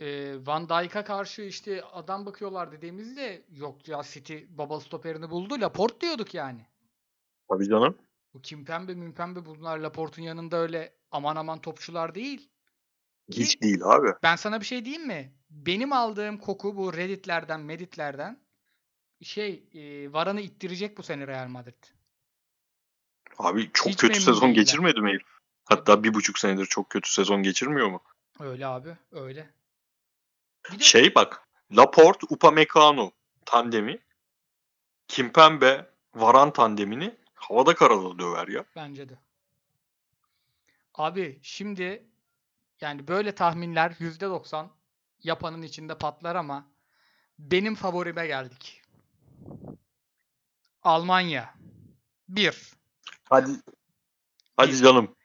e, Van Dijk'a karşı işte adam bakıyorlar dediğimizde yok ya City baba stoperini buldu. Laporte diyorduk yani. tabii canım. Bu Kimpembe Mümpembe bunlar Laporte'un yanında öyle aman aman topçular değil. Ki Hiç değil abi. ben sana bir şey diyeyim mi? Benim aldığım koku bu Reddit'lerden, Medit'lerden şey e, Varan'ı ittirecek bu sene Real Madrid. Abi çok Hiç kötü sezon değiller. geçirmedi mi herif? Hatta bir buçuk senedir çok kötü sezon geçirmiyor mu? Öyle abi, öyle. Bir de Şey bak. Laporte, Upamecano tandemi. Kimpembe, Varan tandemini havada karada döver ya. Bence de. Abi şimdi yani böyle tahminler %90 yapanın içinde patlar ama benim favorime geldik. Almanya. 1. Hadi. Hadi canım.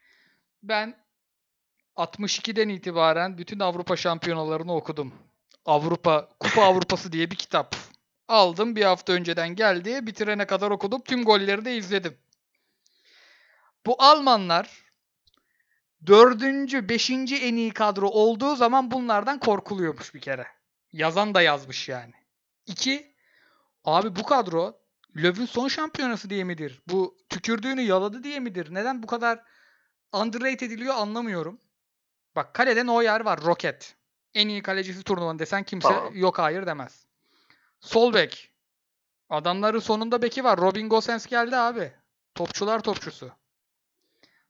Ben 62'den itibaren bütün Avrupa şampiyonalarını okudum. Avrupa, Kupa Avrupası diye bir kitap. Aldım bir hafta önceden geldi. Bitirene kadar okudum. Tüm golleri de izledim. Bu Almanlar dördüncü, beşinci en iyi kadro olduğu zaman bunlardan korkuluyormuş bir kere. Yazan da yazmış yani. İki, abi bu kadro Löw'ün son şampiyonası diye midir? Bu tükürdüğünü yaladı diye midir? Neden bu kadar underrated ediliyor anlamıyorum. Bak kalede Neuer var. Roket. En iyi kalecisi turnuvanın desen kimse Tamam. yok hayır demez. Sol bek. Adamların sonunda beki var. Robin Gosens geldi abi. Topçular topçusu.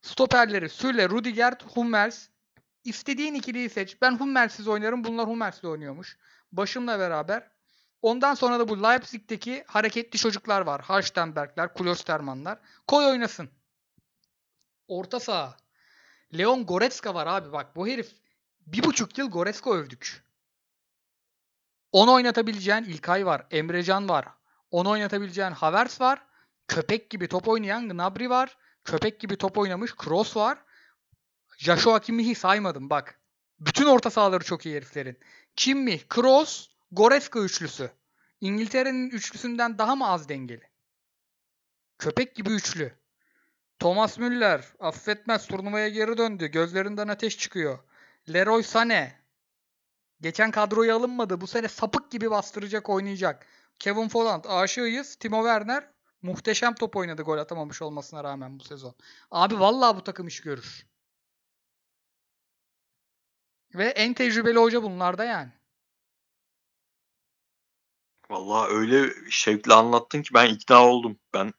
Stoperleri Süle, Rudiger, Hummels. İstediğin ikiliyi seç. Ben Hummelsiz oynarım. Bunlar Hummels'le oynuyormuş. Başımla beraber. Ondan sonra da bu Leipzig'teki hareketli çocuklar var. Halstenbergler, Klostermanlar. Koy oynasın. Orta saha. Leon Goretzka var abi bak bu herif bir buçuk yıl Goretzka övdük. Onu oynatabileceğin İlkay var. Emrecan var. Onu oynatabileceğin Havertz var. Köpek gibi top oynayan Gnabry var. Köpek gibi top oynamış Kroos var. Joshua Kimmich'i saymadım bak. Bütün orta sahaları çok iyi heriflerin. Kimmich, Kroos, Goretzka üçlüsü. İngiltere'nin üçlüsünden daha mı az dengeli? Köpek gibi üçlü. Thomas Müller affetmez turnuvaya geri döndü. Gözlerinden ateş çıkıyor. Leroy Sané. Geçen kadroya alınmadı. Bu sene sapık gibi bastıracak oynayacak. Kevin Folland aşığıyız. Timo Werner muhteşem top oynadı gol atamamış olmasına rağmen bu sezon. Abi vallahi bu takım iş görür. Ve en tecrübeli hoca bunlarda yani. Vallahi öyle şevkle anlattın ki ben ikna oldum. Ben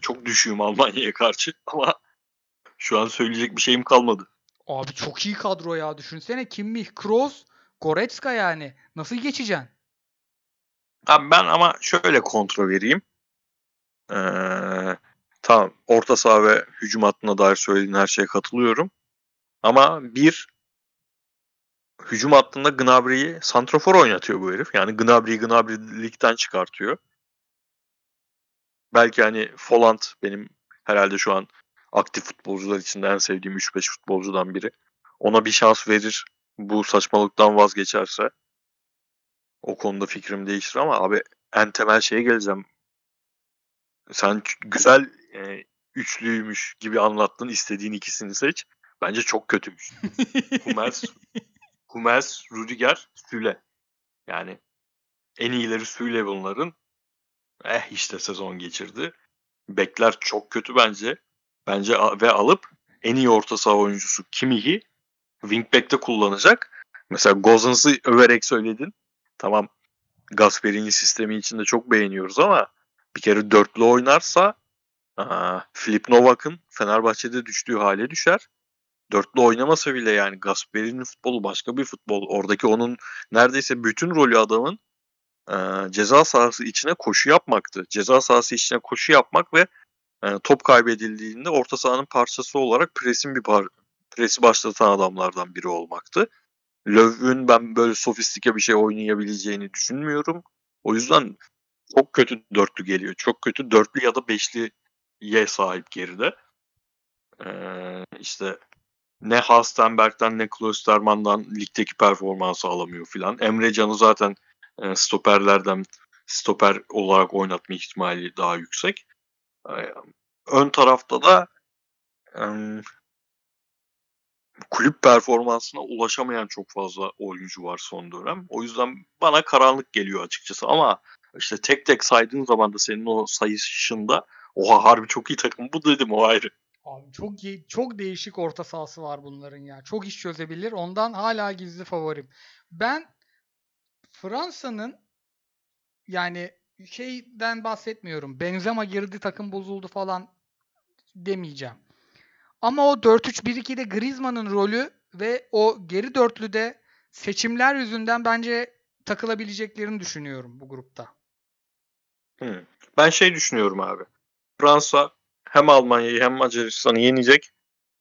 çok düşüğüm Almanya'ya karşı ama şu an söyleyecek bir şeyim kalmadı. Abi çok iyi kadro ya. Düşünsene Kimmich, Kroos, Goretzka yani. Nasıl geçeceksin? Abi ben ama şöyle kontra vereyim. Ee, tamam orta saha ve hücum hattına dair söylediğin her şeye katılıyorum. Ama bir hücum hattında Gnabry'yi santrafor oynatıyor bu herif. Yani Gnabry'yi Gnabry'likten çıkartıyor. Belki hani Folland benim herhalde şu an aktif futbolcular içinde en sevdiğim 3-5 futbolcudan biri. Ona bir şans verir bu saçmalıktan vazgeçerse o konuda fikrim değişir ama abi en temel şeye geleceğim. Sen güzel e, üçlüymüş gibi anlattın. istediğin ikisini seç. Bence çok kötümüş. Hummels, Hummels, Rüdiger, Süle. Yani en iyileri Süle bunların. Eh işte sezon geçirdi. Bekler çok kötü bence. Bence ve alıp en iyi orta saha oyuncusu Kimmich'i wingback'te kullanacak. Mesela Gozens'ı överek söyledin. Tamam Gasperini sistemi içinde çok beğeniyoruz ama bir kere dörtlü oynarsa aa, Filip Novak'ın Fenerbahçe'de düştüğü hale düşer. Dörtlü oynamasa bile yani Gasperini'nin futbolu başka bir futbol. Oradaki onun neredeyse bütün rolü adamın e, ceza sahası içine koşu yapmaktı. Ceza sahası içine koşu yapmak ve e, top kaybedildiğinde orta sahanın parçası olarak presin bir par presi başlatan adamlardan biri olmaktı. Löw'ün ben böyle sofistike bir şey oynayabileceğini düşünmüyorum. O yüzden çok kötü dörtlü geliyor. Çok kötü dörtlü ya da beşliye sahip geride. Ee, işte ne Halstenberg'den ne Klosterman'dan ligdeki performansı alamıyor filan. Emre Can'ı zaten e, stoperlerden stoper olarak oynatma ihtimali daha yüksek. Ee, ön tarafta da em, kulüp performansına ulaşamayan çok fazla oyuncu var son dönem. O yüzden bana karanlık geliyor açıkçası ama işte tek tek saydığın zaman da senin o sayışında oha harbi çok iyi takım bu dedim o ayrı. Abi çok çok değişik orta sahası var bunların ya. Çok iş çözebilir. Ondan hala gizli favorim. Ben Fransa'nın yani şeyden bahsetmiyorum. Benzema girdi takım bozuldu falan demeyeceğim. Ama o 4-3-1-2'de Griezmann'ın rolü ve o geri dörtlüde seçimler yüzünden bence takılabileceklerini düşünüyorum bu grupta. Hı. Ben şey düşünüyorum abi. Fransa hem Almanya'yı hem Macaristan'ı yenecek.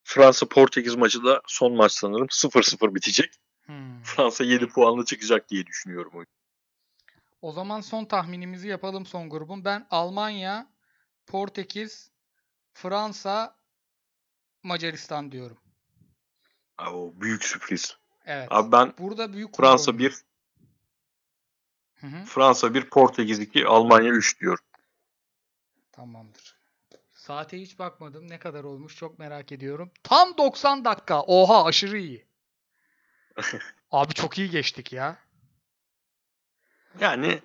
Fransa Portekiz maçı da son maç sanırım 0-0 bitecek. Hmm. Fransa 7 puanla çıkacak diye düşünüyorum. o O zaman son tahminimizi yapalım son grubun. Ben Almanya, Portekiz, Fransa, Macaristan diyorum. Abi o büyük sürpriz. Evet. Abi ben Burada büyük Fransa oynuyor. 1, Hı hı, Fransa 1, Portekiz 2, Almanya 3 diyorum. Tamamdır. Saate hiç bakmadım. Ne kadar olmuş çok merak ediyorum. Tam 90 dakika. Oha aşırı iyi. Abi çok iyi geçtik ya. Yani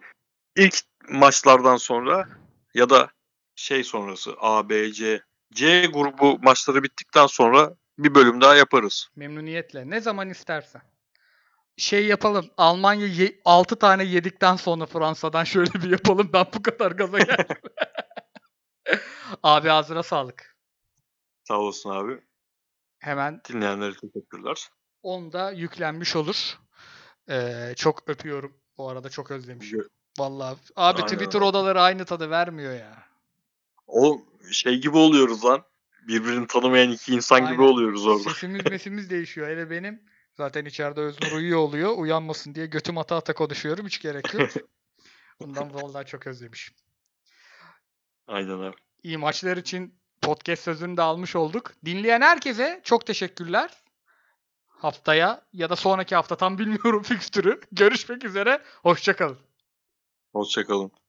ilk maçlardan sonra ya da şey sonrası A, B, C, C grubu maçları bittikten sonra bir bölüm daha yaparız. Memnuniyetle. Ne zaman istersen. Şey yapalım. Almanya 6 tane yedikten sonra Fransa'dan şöyle bir yapalım. Ben bu kadar gaza geldim. Abi ağzına sağlık. Sağ olasın abi. Hemen Dinleyenlere teşekkürler. 10'da yüklenmiş olur. Ee, çok öpüyorum. Bu arada çok özlemişim. Vallahi. Abi Aynen Twitter odaları aynı tadı vermiyor ya. O şey gibi oluyoruz lan. Birbirini tanımayan iki insan gibi Aynen. oluyoruz orada. Sesimiz mesimiz değişiyor. Hele benim zaten içeride Öznur uyuyor oluyor. Uyanmasın diye götüm ata ata konuşuyorum. Hiç gerek yok. Bundan vallahi çok özlemişim. Aynen abi. İyi maçlar için podcast sözünü de almış olduk. Dinleyen herkese çok teşekkürler. haftaya ya da sonraki hafta tam bilmiyorum fikstürü. Görüşmek üzere. Hoşçakalın. Hoşçakalın.